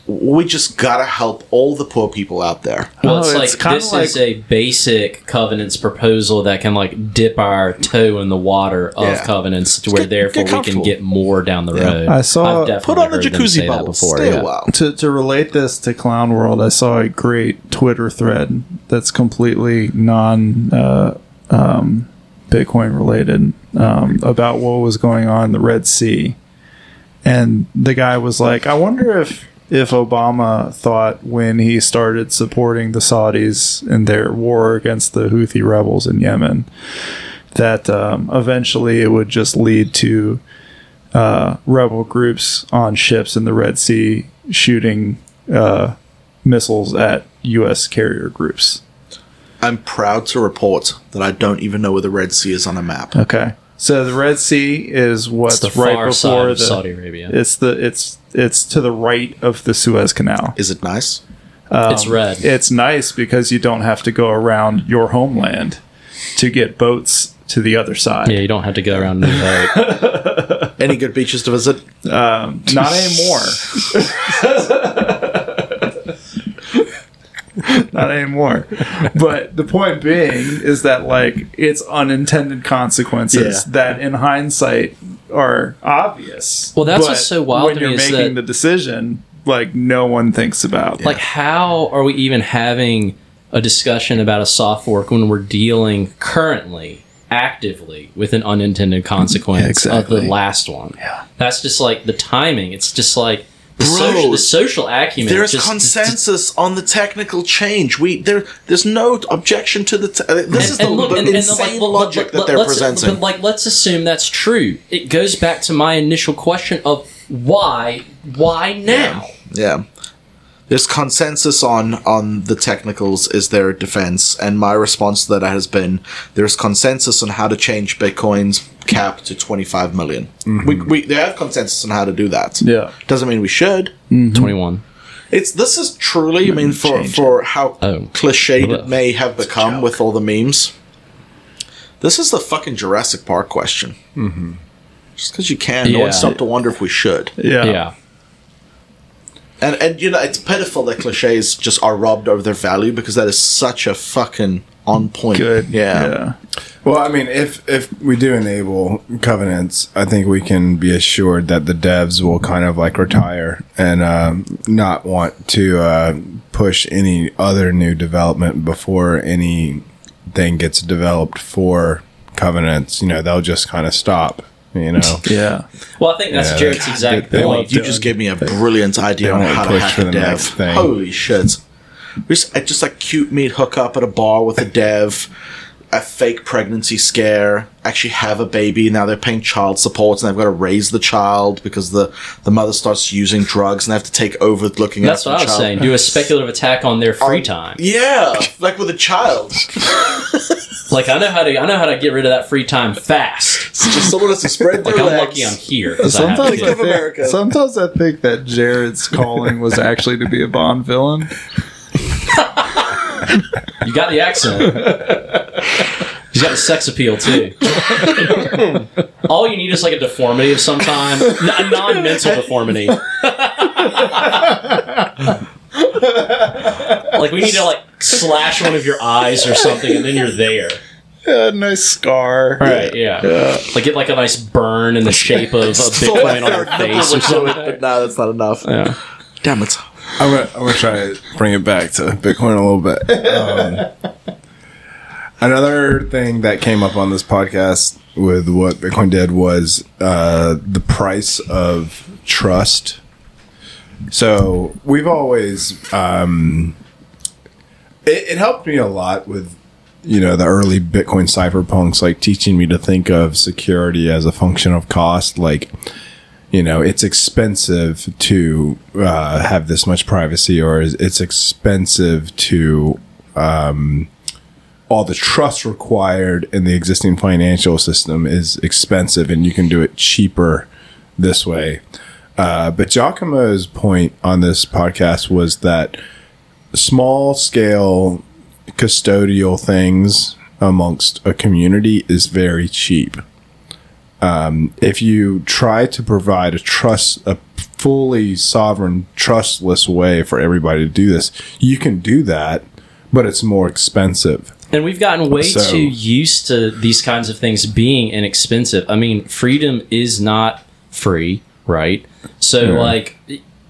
we just gotta help all the poor people out there. Well, it's, it's like kinda this is a basic covenants proposal that can like dip our toe in the water of Yeah. covenants to where get- therefore get we can get more down the road. I saw- I've Put on the jacuzzi say bubble. before. Stay yeah. a while. to, to relate this to Clown World, I saw a great Twitter thread that's completely non uh, um, Bitcoin related um, about what was going on in the Red Sea, and the guy was like, "I wonder if if Obama thought when he started supporting the Saudis in their war against the Houthi rebels in Yemen." That um, eventually it would just lead to uh, rebel groups on ships in the Red Sea shooting uh, missiles at U.S. carrier groups. I'm proud to report that I don't even know where the Red Sea is on a map. Okay, so the Red Sea is what's It's the right far side before of the. Saudi Arabia. It's the it's it's to the right of the Suez Canal. Is it nice? it's red. It's nice because you don't have to go around your homeland to get boats to the other side. yeah, you don't have to go around New Hope. Any good beaches to visit? Um, not anymore. not anymore. But the point being is that like it's unintended consequences Yeah. that in hindsight are obvious. Well, that's what's so wild when to you're making the decision. Like no one thinks about. Like, how are we even having a discussion about a soft fork when we're dealing currently, actively, with an unintended consequence Yeah, exactly. of the last one? Yeah, that's just like the timing. It's just like the, Bro, social, the social acumen. There's just, consensus on the technical change. We there. There's no objection to the. Te- uh, this is the, and look, the and- and, insane like, logic let- that they're let's- presenting. But like, let's assume that's true. It goes back to my initial question of why, why now? Yeah. There's consensus on on the technicals is their defense, and my response to that has been there's consensus on how to change Bitcoin's cap to 25 million. We, we they have consensus on how to do that. Yeah. doesn't mean we should. Twenty one. It's this is truly. I mean, for for how Oh. cliched it may have become with all the memes. This is the fucking Jurassic Park question. Mm-hmm. Just because you can, no one Yeah. stopped to wonder if we should. yeah. yeah. And and you know it's pitiful that cliches just are robbed of their value because that is such a fucking on point. Good. Yeah. yeah. Well, I mean, if if we do enable covenants, I think we can be assured that the devs will kind of like retire and um, not want to uh, push any other new development before anything gets developed for covenants. You know, they'll just kind of stop. You know, Yeah. Well, I think that's Yeah, Jared's they- exact they- they point. won't You just gave me a brilliant idea on how to hack a dev. Holy shit! Just, just like cute meet hook up at a bar with a dev, a fake pregnancy scare, actually have a baby. Now they're paying child support and they've got to raise the child because the, the mother starts using drugs and they have to take over looking That's after the child. That's what I the was child. saying. Do a speculative attack on their free time. Yeah, like with a child. Like I know how to I know how to get rid of that free time fast. Just someone has to spread Like their I'm lucky I'm here. Sometimes to. I, Think think, America. sometimes I think that Jared's calling was actually to be a Bond villain. You got the accent. He's got the sex appeal too. All you need is like a deformity of some kind, N- a non-mental deformity. like we need to like slash one of your eyes or something, and then you're there. Yeah, nice scar. Right? Yeah. Like get like a nice burn in the shape of a Bitcoin on your face or something. But no, that's not enough. Yeah. Damn it. I'm gonna, I'm gonna try to bring it back to Bitcoin a little bit. Um, another thing that came up on this podcast with what Bitcoin did was uh, the price of trust. So we've always, um, it, it helped me a lot with, you know, the early Bitcoin cypherpunks, like teaching me to think of security as a function of cost. Like, you know, it's expensive to uh, have this much privacy, or it's expensive to um, all the trust required in the existing financial system is expensive, and you can do it cheaper this way. Uh, but Giacomo's point on this podcast was that small scale custodial things amongst a community is very cheap if you try to provide a trust a fully sovereign trustless way for everybody to do this you can do that but it's more expensive And we've gotten way So- too used to these kinds of things being inexpensive. I mean, freedom is not free, right? So, Yeah. like,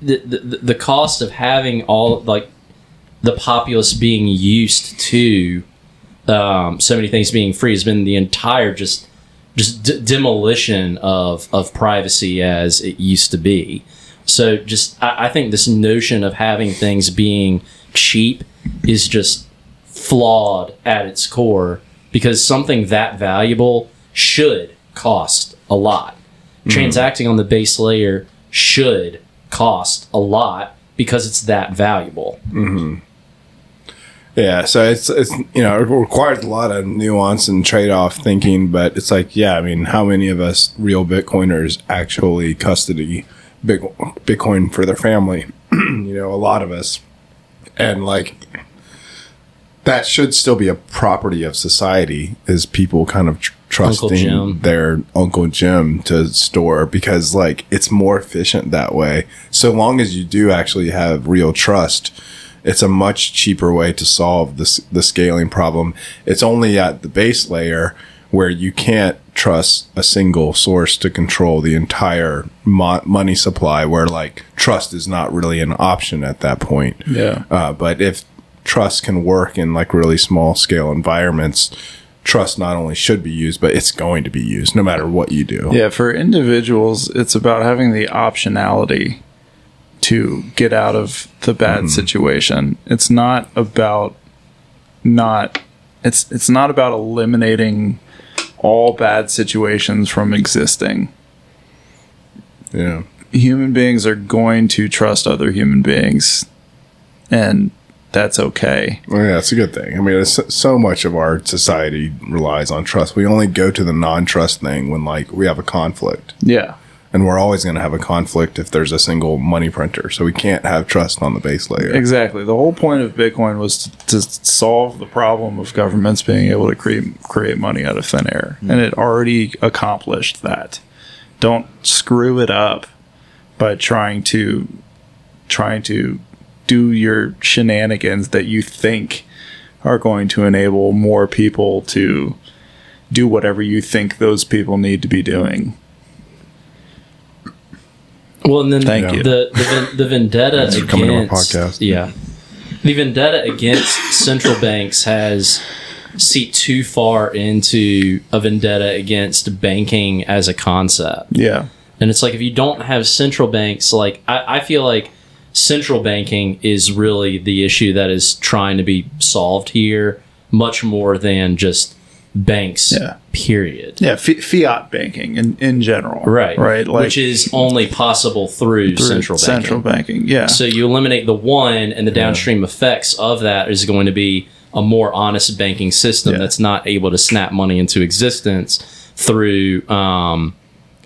the, the the cost of having all like the populace being used to um, so many things being free has been the entire just just d- demolition of of privacy as it used to be. So, just I, I think this notion of having things being cheap is just flawed at its core because something that valuable should cost a lot. Hmm. Transacting on the base layer should cost a lot because it's that valuable. Mm-hmm. yeah so it's it's you know it requires a lot of nuance and trade-off thinking but it's like yeah i mean how many of us real bitcoiners actually custody bitcoin for their family you know a lot of us and like that should still be a property of society is people kind of tr- trusting Jim. their uncle jim to store because like it's more efficient that way so long as you do actually have real trust it's a much cheaper way to solve this the scaling problem it's only at the base layer where you can't trust a single source to control the entire mo- money supply where like trust is not really an option at that point Yeah. uh, but if trust can work in like really small scale environments, trust not only should be used, but it's going to be used no matter what you do. Yeah, for individuals, it's about having the optionality to get out of the bad mm-hmm. situation. It's not about not it's it's not about eliminating all bad situations from existing. Yeah. Human beings are going to trust other human beings and that's okay. Well, yeah, it's a good thing. I mean, it's, so much of our society relies on trust. We only go to the non-trust thing when like we have a conflict, Yeah. and we're always going to have a conflict if there's a single money printer. So we can't have trust on the base layer. Exactly. The whole point of Bitcoin was to, to solve the problem of governments being able to create create money out of thin air, hmm. and it already accomplished that. Don't screw it up by trying to trying to do your shenanigans that you think are going to enable more people to do whatever you think those people need to be doing. Well, and then Thank the, you. the ven- the vendetta Thanks coming to our against podcast. yeah, the vendetta against central banks has seeped too far into a vendetta against banking as a concept. Yeah. And it's like if you don't have central banks, like I, I feel like central banking is really the issue that is trying to be solved here, much more than just banks. Yeah. Period. Yeah, fi- fiat banking in, in general. Right. Right. Like Which is only possible through, through central banking. Central banking. Yeah. So you eliminate the one, and the downstream effects of that is going to be a more honest banking system Yeah. that's not able to snap money into existence through um,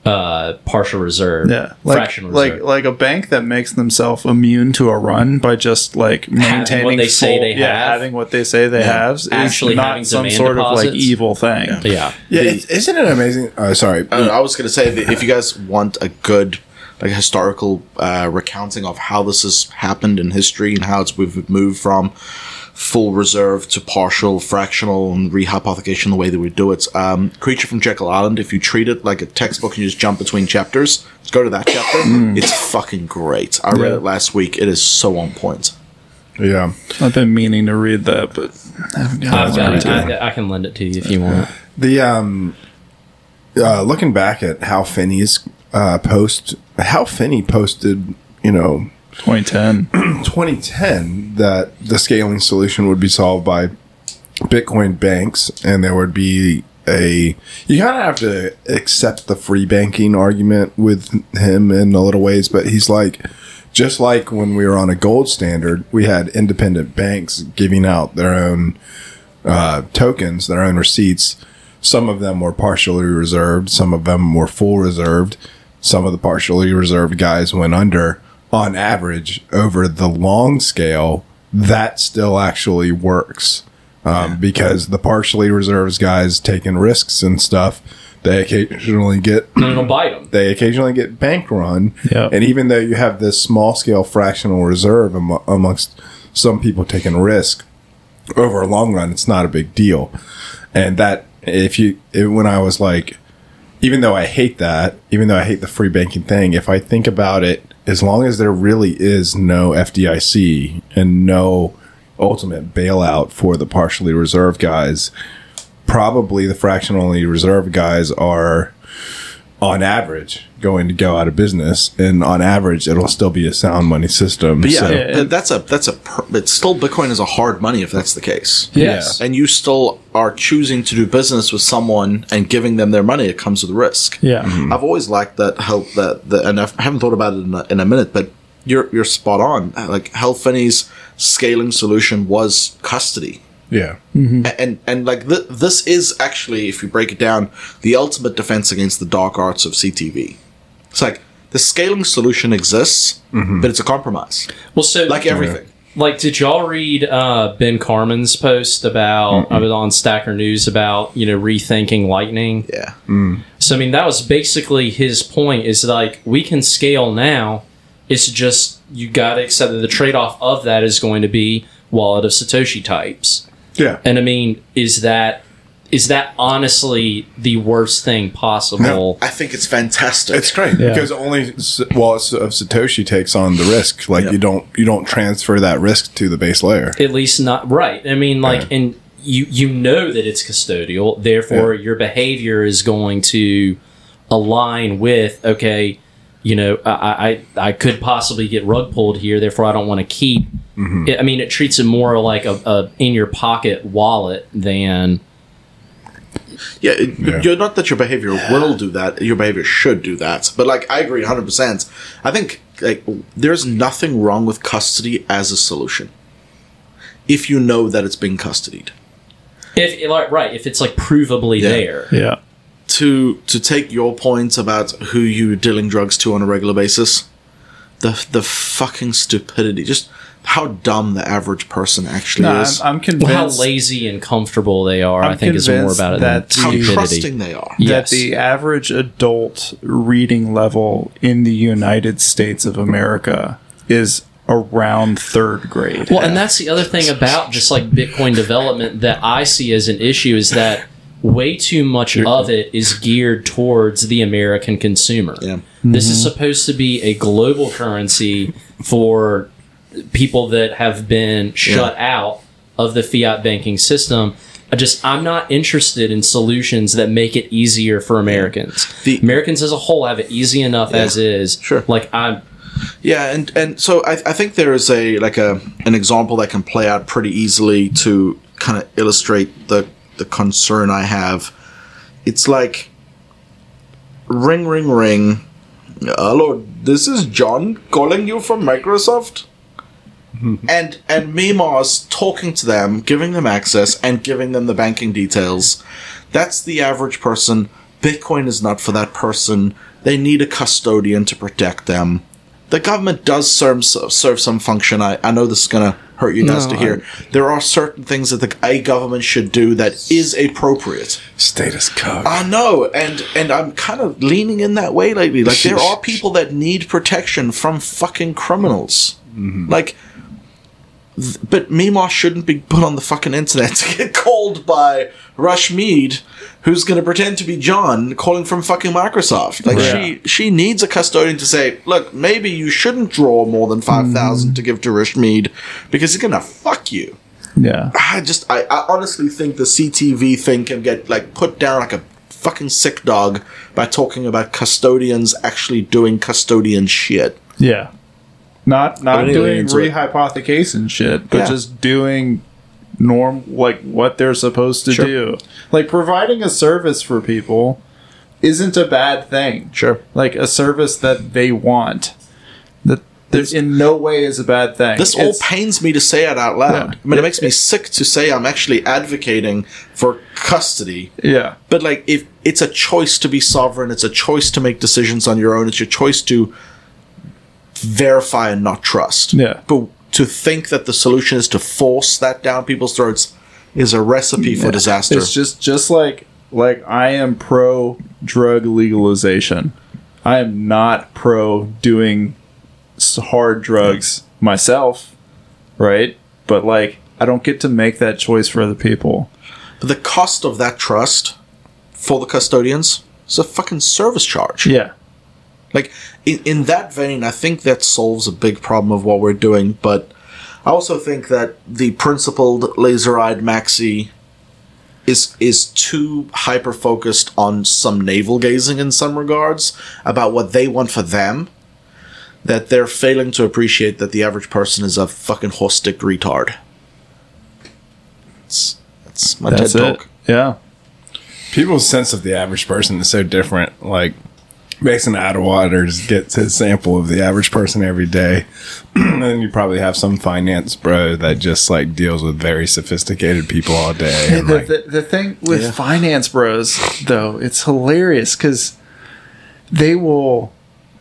uh, partial reserve, Yeah, like fractional like reserve. like a bank that makes themselves immune to a run by just like maintaining what they say they yeah, have. having what they say they have is Actually not having some demand sort of like evil thing. yeah. Yeah, The- isn't it amazing? Uh, sorry, Uh, I was going to say that if you guys want a good like historical uh, recounting of how this has happened in history and how it's we've moved from full reserve to partial, fractional, and rehypothecation the way that we do it. Um, Creature from Jekyll Island. If you treat it like a textbook and you just jump between chapters, just go to that chapter. It's fucking great. I read it last week. It is so on point. yeah, I've been meaning to read that, but I haven't got I've got it. it. I, I can lend it to you if you want. the um, uh, looking back at how Finney's uh, post, how Finney posted, you know, 2010. 2010 that the scaling solution would be solved by Bitcoin banks, and there would be a. You kind of have to accept the free banking argument with him in a little ways, but he's like, just like when we were on a gold standard, we had independent banks giving out their own uh, tokens, their own receipts. Some of them were partially reserved, some of them were full reserved. Some of the partially reserved guys went under. On average, over the long scale, that still actually works um, because the partially reserves guys taking risks and stuff, they occasionally get it'll bite them. they occasionally get bank run. Yep. And even though you have this small scale fractional reserve am- amongst some people taking risk over a long run, it's not a big deal. And that, if you, it, when I was like, even though I hate that, even though I hate the free banking thing, if I think about it, as long as there really is no FDIC and no ultimate bailout for the partially reserved guys, probably the fractionally reserved guys are on average going to go out of business and on average it'll still be a sound money system But yeah, so, Yeah. but that's a that's a per- but still Bitcoin is a hard money if that's the case. Yes. and you still are choosing to do business with someone and giving them their money, it comes with risk. Yeah. Mm-hmm. I've always liked that help that, that and I've- I haven't thought about it in a, in a minute, but you're you're spot on. Like Hal Finney's scaling solution was custody. Yeah. Mm-hmm. A- And and like th- this is actually, if you break it down, the ultimate defense against the dark arts of CTV. It's like the scaling solution exists, mm-hmm. but it's a compromise, Well, so like everything. like did y'all read uh, Ben Carman's post about i was on stacker news about you know rethinking lightning? Yeah, mm. so i mean that was basically his point is like we can scale now. It's just you gotta accept that the trade-off of that is going to be wallet of satoshi types yeah. And i mean is that is that honestly the worst thing possible? I think it's fantastic. it's great Yeah. because only S- wallets of uh, satoshi takes on the risk. Like Yep. you don't you don't transfer that risk to the base layer. At least not right. I mean like Yeah. and you you know that it's custodial. Therefore your behavior is going to align with okay you know i i, I could possibly get rug pulled here. Therefore i don't want to keep Mm-hmm. it, i mean it treats it more like a, a in your pocket wallet than Yeah, it- Yeah. you're not that your behavior will do that. Your behavior should do that. But like, I agree 100. percent I think like there's nothing wrong with custody as a solution if you know that it's being custodied. if like right if it's like provably Yeah. there Yeah. To to take your point about who you're dealing drugs to on a regular basis, the the fucking stupidity, just how dumb the average person actually No, I'm, is, I'm well, convinced how lazy and comfortable they are i I'm think is more about it that than how the- stupidity trusting they are. that the average adult reading level in the United States of America is around third grade. Well, and that's the other thing about just like Bitcoin development that I see as an issue is that way too much of it is geared towards the American consumer. Yeah. This is mm-hmm. supposed to be a global currency for people that have been shut out of the fiat banking system. I just I'm not interested in solutions that make it easier for Americans. The- Americans as a whole have it easy enough as is. Sure. Like I'm Yeah, and and so I, I think there is a like a an example that can play out pretty easily to kind of illustrate the the concern I have. It's like ring ring ring. Hello, this is John calling you from Microsoft. And and Mimar's talking to them, giving them access, and giving them the banking details. That's the average person. Bitcoin is not for that person. They need a custodian to protect them. The government does serve serve some function. I, I know this is gonna hurt you guys No, to hear. there are certain things that the, a government should do that is appropriate. Status quo. I know, and and I'm kind of leaning in that way lately. Like there are people that need protection from fucking criminals. Mm-hmm. Like, th- but Mima shouldn't be put on the fucking internet to get called by Rush Mead, who's going to pretend to be John, calling from fucking Microsoft. Like she she needs a custodian to say, look, maybe you shouldn't draw more than five mm. to give to Rush Mead because he's gonna fuck you. Yeah. I just, I, I honestly think the CTV thing can get like put down like a fucking sick dog by talking about custodians actually doing custodian shit. Yeah. Not not doing it. rehypothecation shit, but Yeah. just doing norm like what they're supposed to Sure. do. Like providing a service for people isn't a bad thing. Sure. Like a service that they want. That there's in no way is a bad thing. This all pains me to say it out loud. Yeah. I mean, it makes me sick to say I'm actually advocating for custody. Yeah. But like, if it's a choice to be sovereign, it's a choice to make decisions on your own. It's your choice to verify and not trust. Yeah. But to think that the solution is to force that down people's throats is a recipe for disaster. It's just just like like I am pro drug legalization. I am not pro doing hard drugs myself, right? But like I don't get to make that choice for other people. But the cost of that trust for the custodians is a fucking service charge. Yeah. Like in, in that vein, I think that solves a big problem of what we're doing. But I also think that the principled laser-eyed maxi is is too hyper focused on some navel gazing in some regards about what they want for them. That they're failing to appreciate that the average person is a fucking horse dick retard. That's that's my That's TED it. talk. Yeah. People's sense of the average person is so different. Like Mason Adwaters gets his sample of the average person every day. and you probably have some finance bro that just like deals with very sophisticated people all day. And, the, like, the, the thing with Yeah. finance bros though it's hilarious because they will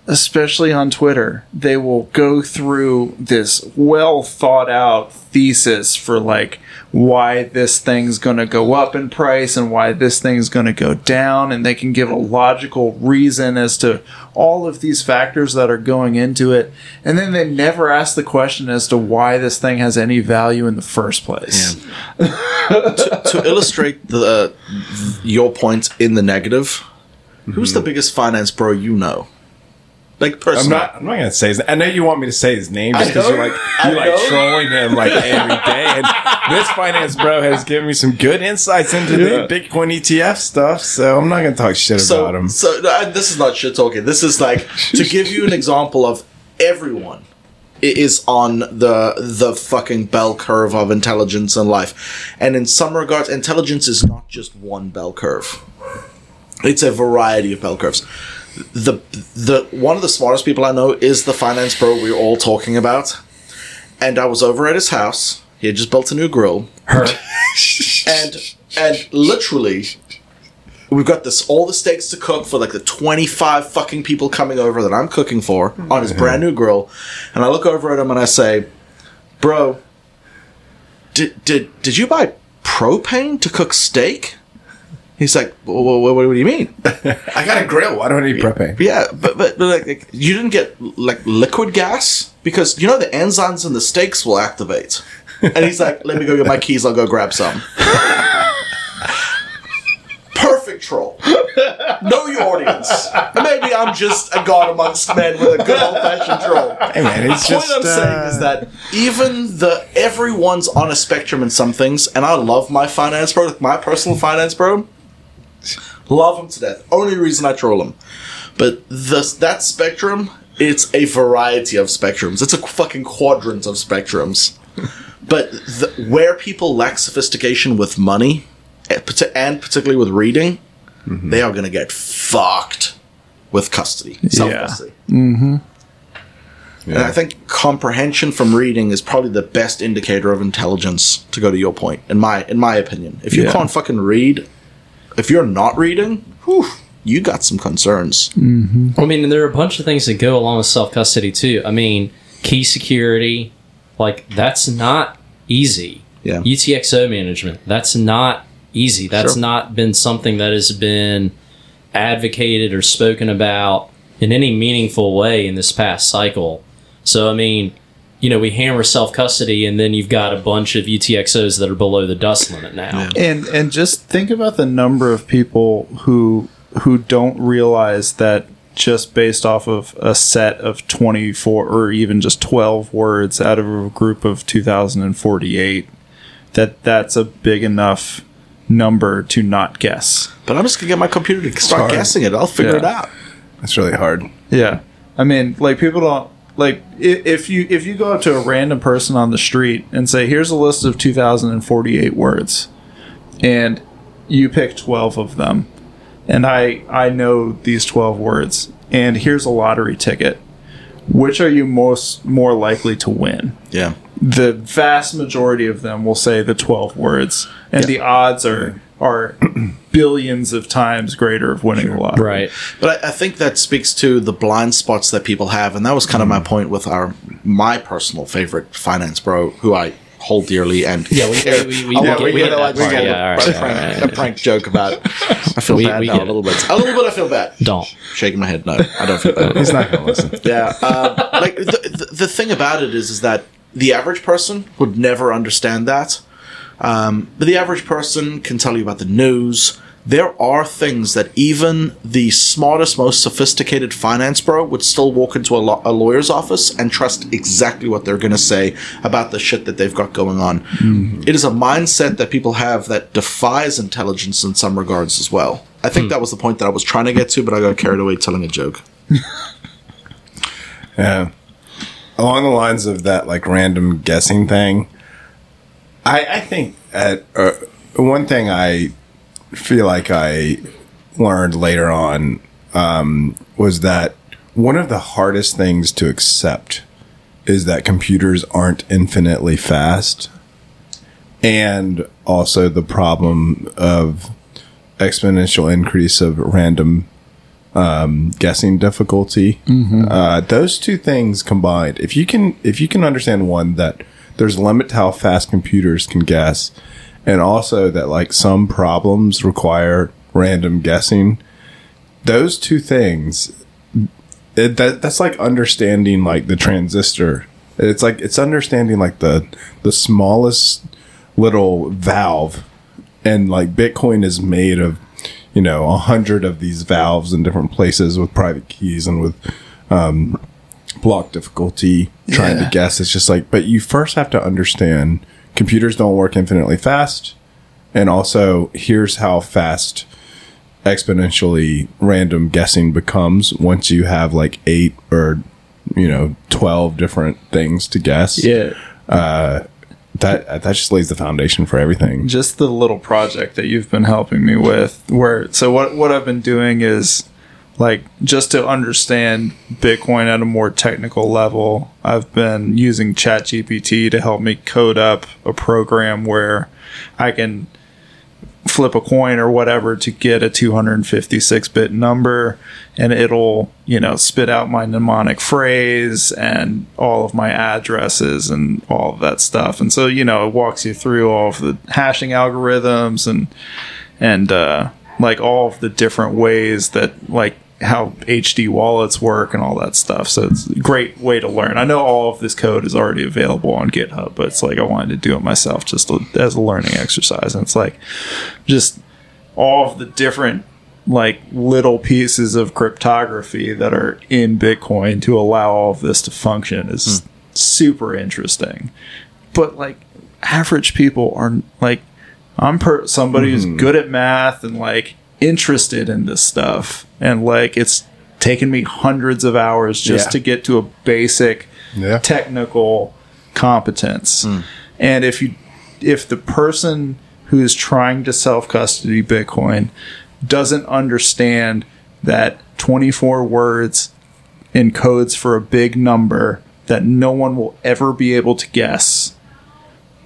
especially on twitter they will go through this well thought out thesis for like why this thing's going to go up in price and why this thing's going to go down and they can give a logical reason as to all of these factors that are going into it and then they never ask the question as to why this thing has any value in the first place. To illustrate the uh, your point in the negative, who's the mm-hmm. biggest finance bro you know? Like I'm not. I'm not gonna say his. I know you want me to say his name just because you're like you're like trolling him like every day. And this finance bro has given me some good insights into Yeah. the Bitcoin ETF stuff. So I'm not gonna talk shit so about him. so uh, this is not shit talking. This is like to give you an example of everyone is on the the fucking bell curve of intelligence and life, and in some regards, intelligence is not just one bell curve. It's a variety of bell curves. The the one of the smartest people I know is the finance bro we're all talking about. And I was over at his house. He had just built a new grill. Her. And and literally we've got this all the steaks to cook for like the 25 fucking people coming over that I'm cooking for hmm. on his uh-huh. brand new grill. And I look over at him and I say, "Bro, did did did you buy propane to cook steak?" He's like, "What, what, what do you mean?" I got a grill. Why do I need propane? Yeah, but but, but like, like, you didn't get like liquid gas because you know the enzymes in the steaks will activate. And he's like, "Let me go get my keys. I'll go grab some." Perfect troll. Know your audience. Maybe I'm just a god amongst men with a good old fashioned troll. Hey man, it's The point I'm saying is uh, that even the everyone's on a spectrum in some things, and I love my finance bro, my personal finance bro. Love them to death. Only reason I troll them. But the, that spectrum, it's a variety of spectrums. It's a fucking quadrant of spectrums. but the, where people lack sophistication with money, eh, and particularly with reading, they are going to get fucked with custody. Self custody. And I think comprehension from reading is probably the best indicator of intelligence. To go to your point, in my in my opinion, if you Yeah. can't fucking read, if you're not reading, whew, you got some concerns. Mm-hmm. I mean, and there are a bunch of things that go along with self custody too. I mean, key security, like that's not easy. Yeah. UTXO management, that's not easy. That's Sure. not been something that has been advocated or spoken about in any meaningful way in this past cycle. So, I mean, you know, we hammer self custody, and then you've got a bunch of UTXOs that are below the dust limit now. and and just think about the number of people who who don't realize that just based off of a set of 24 or even just 12 words out of a group of 2048 that that's a big enough number to not guess But I'm just gonna get my computer to start guessing it. I'll figure Yeah. it out. That's really hard. Yeah, I mean, like people don't like if you if you go up to a random person on the street and say, "Here's a list of 2,048 words," and you pick 12 of them, and I I know these 12 words, and here's a lottery ticket. Which are you most more likely to win? Yeah. The vast majority of them will say the 12 words, and the odds are are billions of times greater of winning the lottery. Right. But I, I think that speaks to the blind spots that people have, and that was kind of my point with our my personal favorite finance bro, who I hold dearly, and Yeah, we- we- we- we get- we we get get like we part. get Yeah, all a, prank, all right. a prank joke about. I feel We- bad we now a little bit. A little bit. I feel bad. Don't. Shaking my head. No, I don't feel bad. He's not going to listen. Yeah, um, like the, the the thing about it is, is that the average person would never understand that. Um, but the average person can tell you about the news. There are things that even the smartest, most sophisticated finance bro would still walk into a, lo- a lawyer's office and trust exactly what they're going to say about the shit that they've got going on. It is a mindset that people have that defies intelligence in some regards as well. I think that was the point that I was trying to get to, but I got carried away telling a joke. Yeah. Along the lines of that, like random guessing thing, I, I think at uh, one thing I feel like I learned later on um, was that one of the hardest things to accept is that computers aren't infinitely fast, and also the problem of exponential increase of random guessing difficulty. Uh, those two things combined, if you can, if you can understand one that there's a limit to how fast computers can guess, and also that like some problems require random guessing. Those two things, it, that that's like understanding like the transistor. It's like it's understanding like the the smallest little valve, and like Bitcoin is made of you know a hundred of these valves in different places with private keys and with um, block difficulty trying to guess. It's just like, but you first have to understand computers don't work infinitely fast, and also here's how fast exponentially random guessing becomes once you have like eight or you know 12 different things to guess Yeah. Uh, that that just lays the foundation for everything just the little project that you've been helping me with where so what what I've been doing is like just to understand Bitcoin at a more technical level, I've been using ChatGPT to help me code up a program where I can flip a coin or whatever to get a 256 bit number and it'll you know spit out my mnemonic phrase and all of my addresses and all of that stuff. And so you know it walks you through all of the hashing algorithms and and uh like all of the different ways that like how HD wallets work and all that stuff. So it's a great way to learn. I know all of this code is already available on GitHub, but it's like I wanted to do it myself just to, as a learning exercise. And it's like just all of the different like little pieces of cryptography that are in Bitcoin to allow all of this to function is hmm. super interesting. But like average people are like I'm per somebody who's hmm. good at math and like interested in this stuff and like it's taken me hundreds of hours just Yeah. to get to a basic Yeah. technical competence. Hmm. And if you if the person who is trying to self custody Bitcoin doesn't understand that 24 words encodes for a big number that no one will ever be able to guess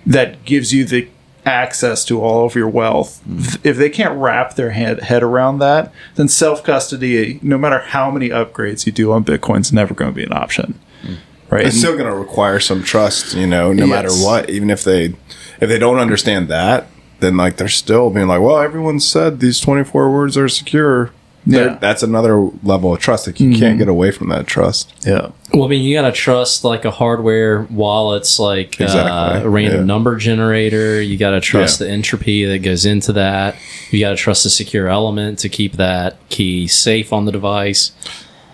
that gives you the access to all of your wealth. Hmm. If they can't wrap their head, head around that, then self custody, no matter how many upgrades you do on Bitcoin, is never going to be an option. Hmm. Right? It's still going to require some trust, you know, no matter what. Even if they if they don't understand that, then like they're still being like, well, everyone said these twenty four words are secure. They're- Yeah. Mm-hmm. that's another level of trust. Like you can't get away from that trust. yeah. Well, I mean, you gotta trust like a hardware wallet's like uh, a random yeah. number generator. You gotta trust Yeah. the entropy that goes into that. You gotta trust the secure element to keep that key safe on the device.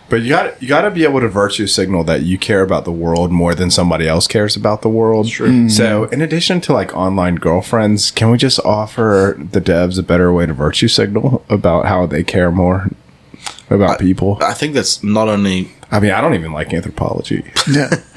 But you got you got to be able to virtue signal that you care about the world more than somebody else cares about the world. Mm-hmm. So, in addition to like online girlfriends, can we just offer the devs a better way to virtue signal about how they care more about people? I think that's not only I mean, I don't even like anthropology. Yeah.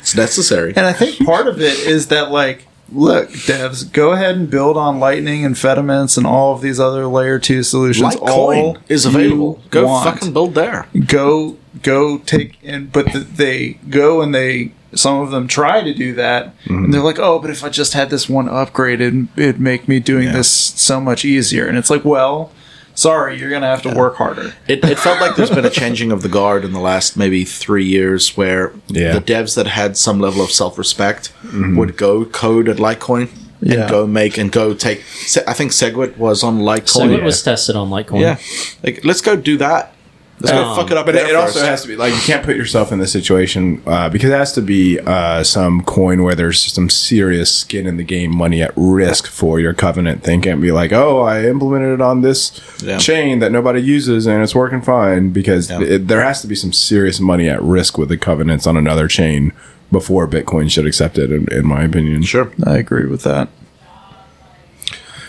it's necessary. And I think part of it is that, like, look, devs, go ahead and build on Lightning and Fedimints and all of these other layer two solutions. all Litecoin is available. Go want. fucking build there. go go take and but th they go and they some of them try to do that mm-hmm. and they're like oh but if i just had this one upgrade it'd, it'd make me doing Yeah. this so much easier and it's like well sorry you're gonna have to work harder It, it felt like there's been a changing of the guard in the last maybe three years where Yeah. the devs that had some level of self respect mm-hmm. would go code at Litecoin Yeah. and go make and go take. Se- I think Segwit was on So Litecoin. it was tested on Litecoin. yeah. Like, let's go do that. Let's go Um, fuck it up. But it, it also has to be like you can't put yourself in this situation uh, because it has to be uh, some coin where there's some serious skin in the game, money at risk for your covenant thing. Can't be like, oh, I implemented it on this Yeah. chain that nobody uses and it's working fine because Yeah. it, there has to be some serious money at risk with the covenants on another chain before Bitcoin should accept it. In, in my opinion, Sure. i agree with that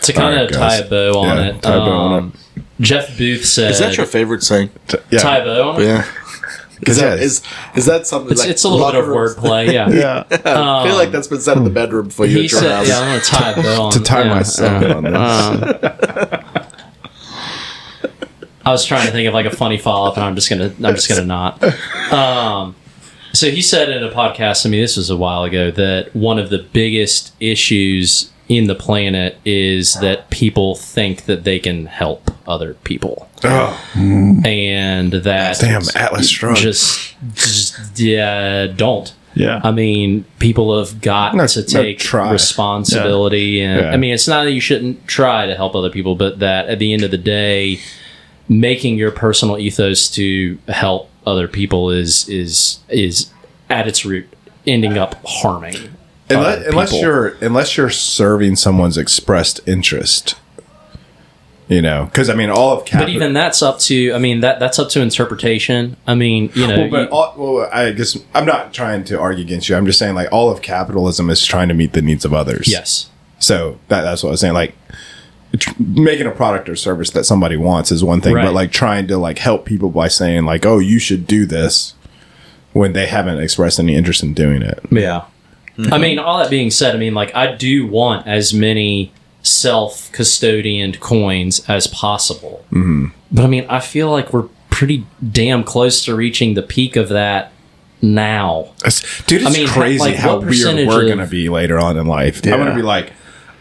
To kind Alright, of tie a bow on Yeah, it, tie a bow on um, Jeff Booth said, Is that your favorite saying? T- yeah. tie a bow on it? Yeah. Is that, is, is that something It's, like it's a little bit of wordplay, yeah. yeah I feel like that's been said in the bedroom for you He at said, house. "Yeah, I'm gonna tie a bow on to tie yeah, myself yeah. on this. I was trying to think of like a funny follow up, and I'm just gonna I'm just gonna not. Um, so he said in a podcast to me, this was a while ago, that one of the biggest issues in the planet is that people think that they can help other people, oh, and that damn, Atlas Shrugged. just, just yeah, don't. yeah I mean, people have got No, to no, take try. responsibility, and Yeah. I mean, it's not that you shouldn't try to help other people, but that at the end of the day, making your personal ethos to help other people is is is at its root ending up harming. Unless, other unless you're unless you're serving someone's expressed interest you know because i mean all of But even that's up to. I mean that that's up to interpretation. I mean, you know, well, but you- all, well i guess i'm not trying to argue against you i'm just saying like all of capitalism is trying to meet the needs of others yes, so that, that's what i was saying like tr- making a product or service that somebody wants is one thing Right. but like trying to like help people by saying like oh you should do this when they haven't expressed any interest in doing it Yeah. I mean, all that being said, I mean, like, I do want as many self custodianed coins as possible. Mm-hmm. But I mean, I feel like we're pretty damn close to reaching the peak of that now. It's- dude, it's I mean, crazy like, how weird we're going to be later on in life. I'm going to be like,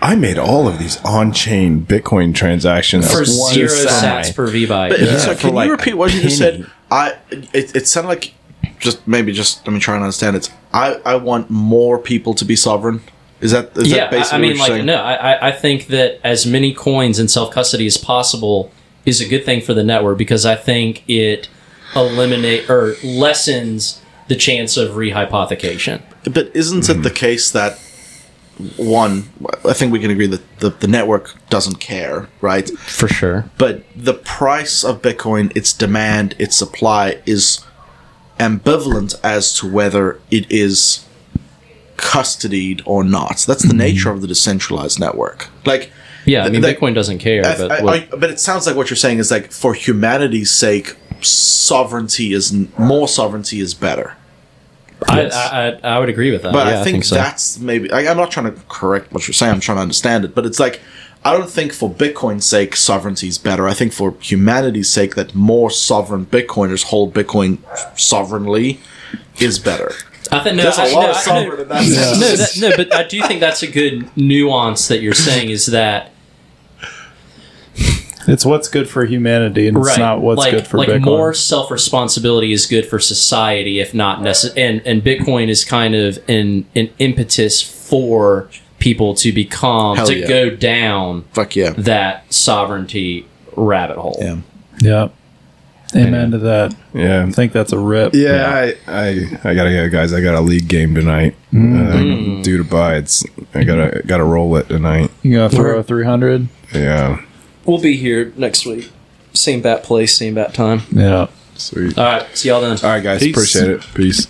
I made all of these on-chain Bitcoin transactions For one zero side. sats per V byte. But Yeah, so can like you repeat what you just said? I it, it sounded like just maybe just let me try and understand it. I I want more people to be sovereign. Is that is yeah, that I, basically I mean, what you're like, saying? no, I, I- I think that as many coins in self custody as possible is a good thing for the network because I think it eliminate or lessens the chance of rehypothecation. But isn't it mm-hmm. the case that one? I think we can agree that the, the network doesn't care, right? For sure. But the price of Bitcoin, its demand, its supply is ambivalent as to whether it is custodied or not. That's the hmm. nature of the decentralized network. Like, Yeah, I mean, That- Bitcoin doesn't care, I- but I- I- but it sounds like what you're saying is like for humanity's sake, sovereignty is more sovereignty is better. I, I, I, I would agree with that. But yeah, I think, so. that's maybe. I, I'm not trying to correct what you're saying. I'm trying to understand it. But it's like I don't think for Bitcoin's sake sovereignty is better. I think for humanity's sake that more sovereign Bitcoiners hold Bitcoin sovereignly is better. I think no, There's a I, lot no, of sovereign no, in that sense. no, that, no, but I do think that's a good nuance that you're saying is that It's what's good for humanity, and it's not what's like good for like Bitcoin. more self responsibility is good for society, if not necessary. And and Bitcoin is kind of an an impetus for people to become Hell to yeah. go down Fuck yeah. that sovereignty rabbit hole. Yeah. yeah. Amen to that. Yeah. I think that's a rip. Yeah, I, I I gotta go, guys. I got a league game tonight. Uh, due to buy, it's I gotta gotta roll it tonight. You gonna throw a three hundred? Yeah, We'll be here next week. Same bat place, same bat time. Yeah. sweet. All right, see y'all then. All right, guys. Peace. Appreciate it. Peace.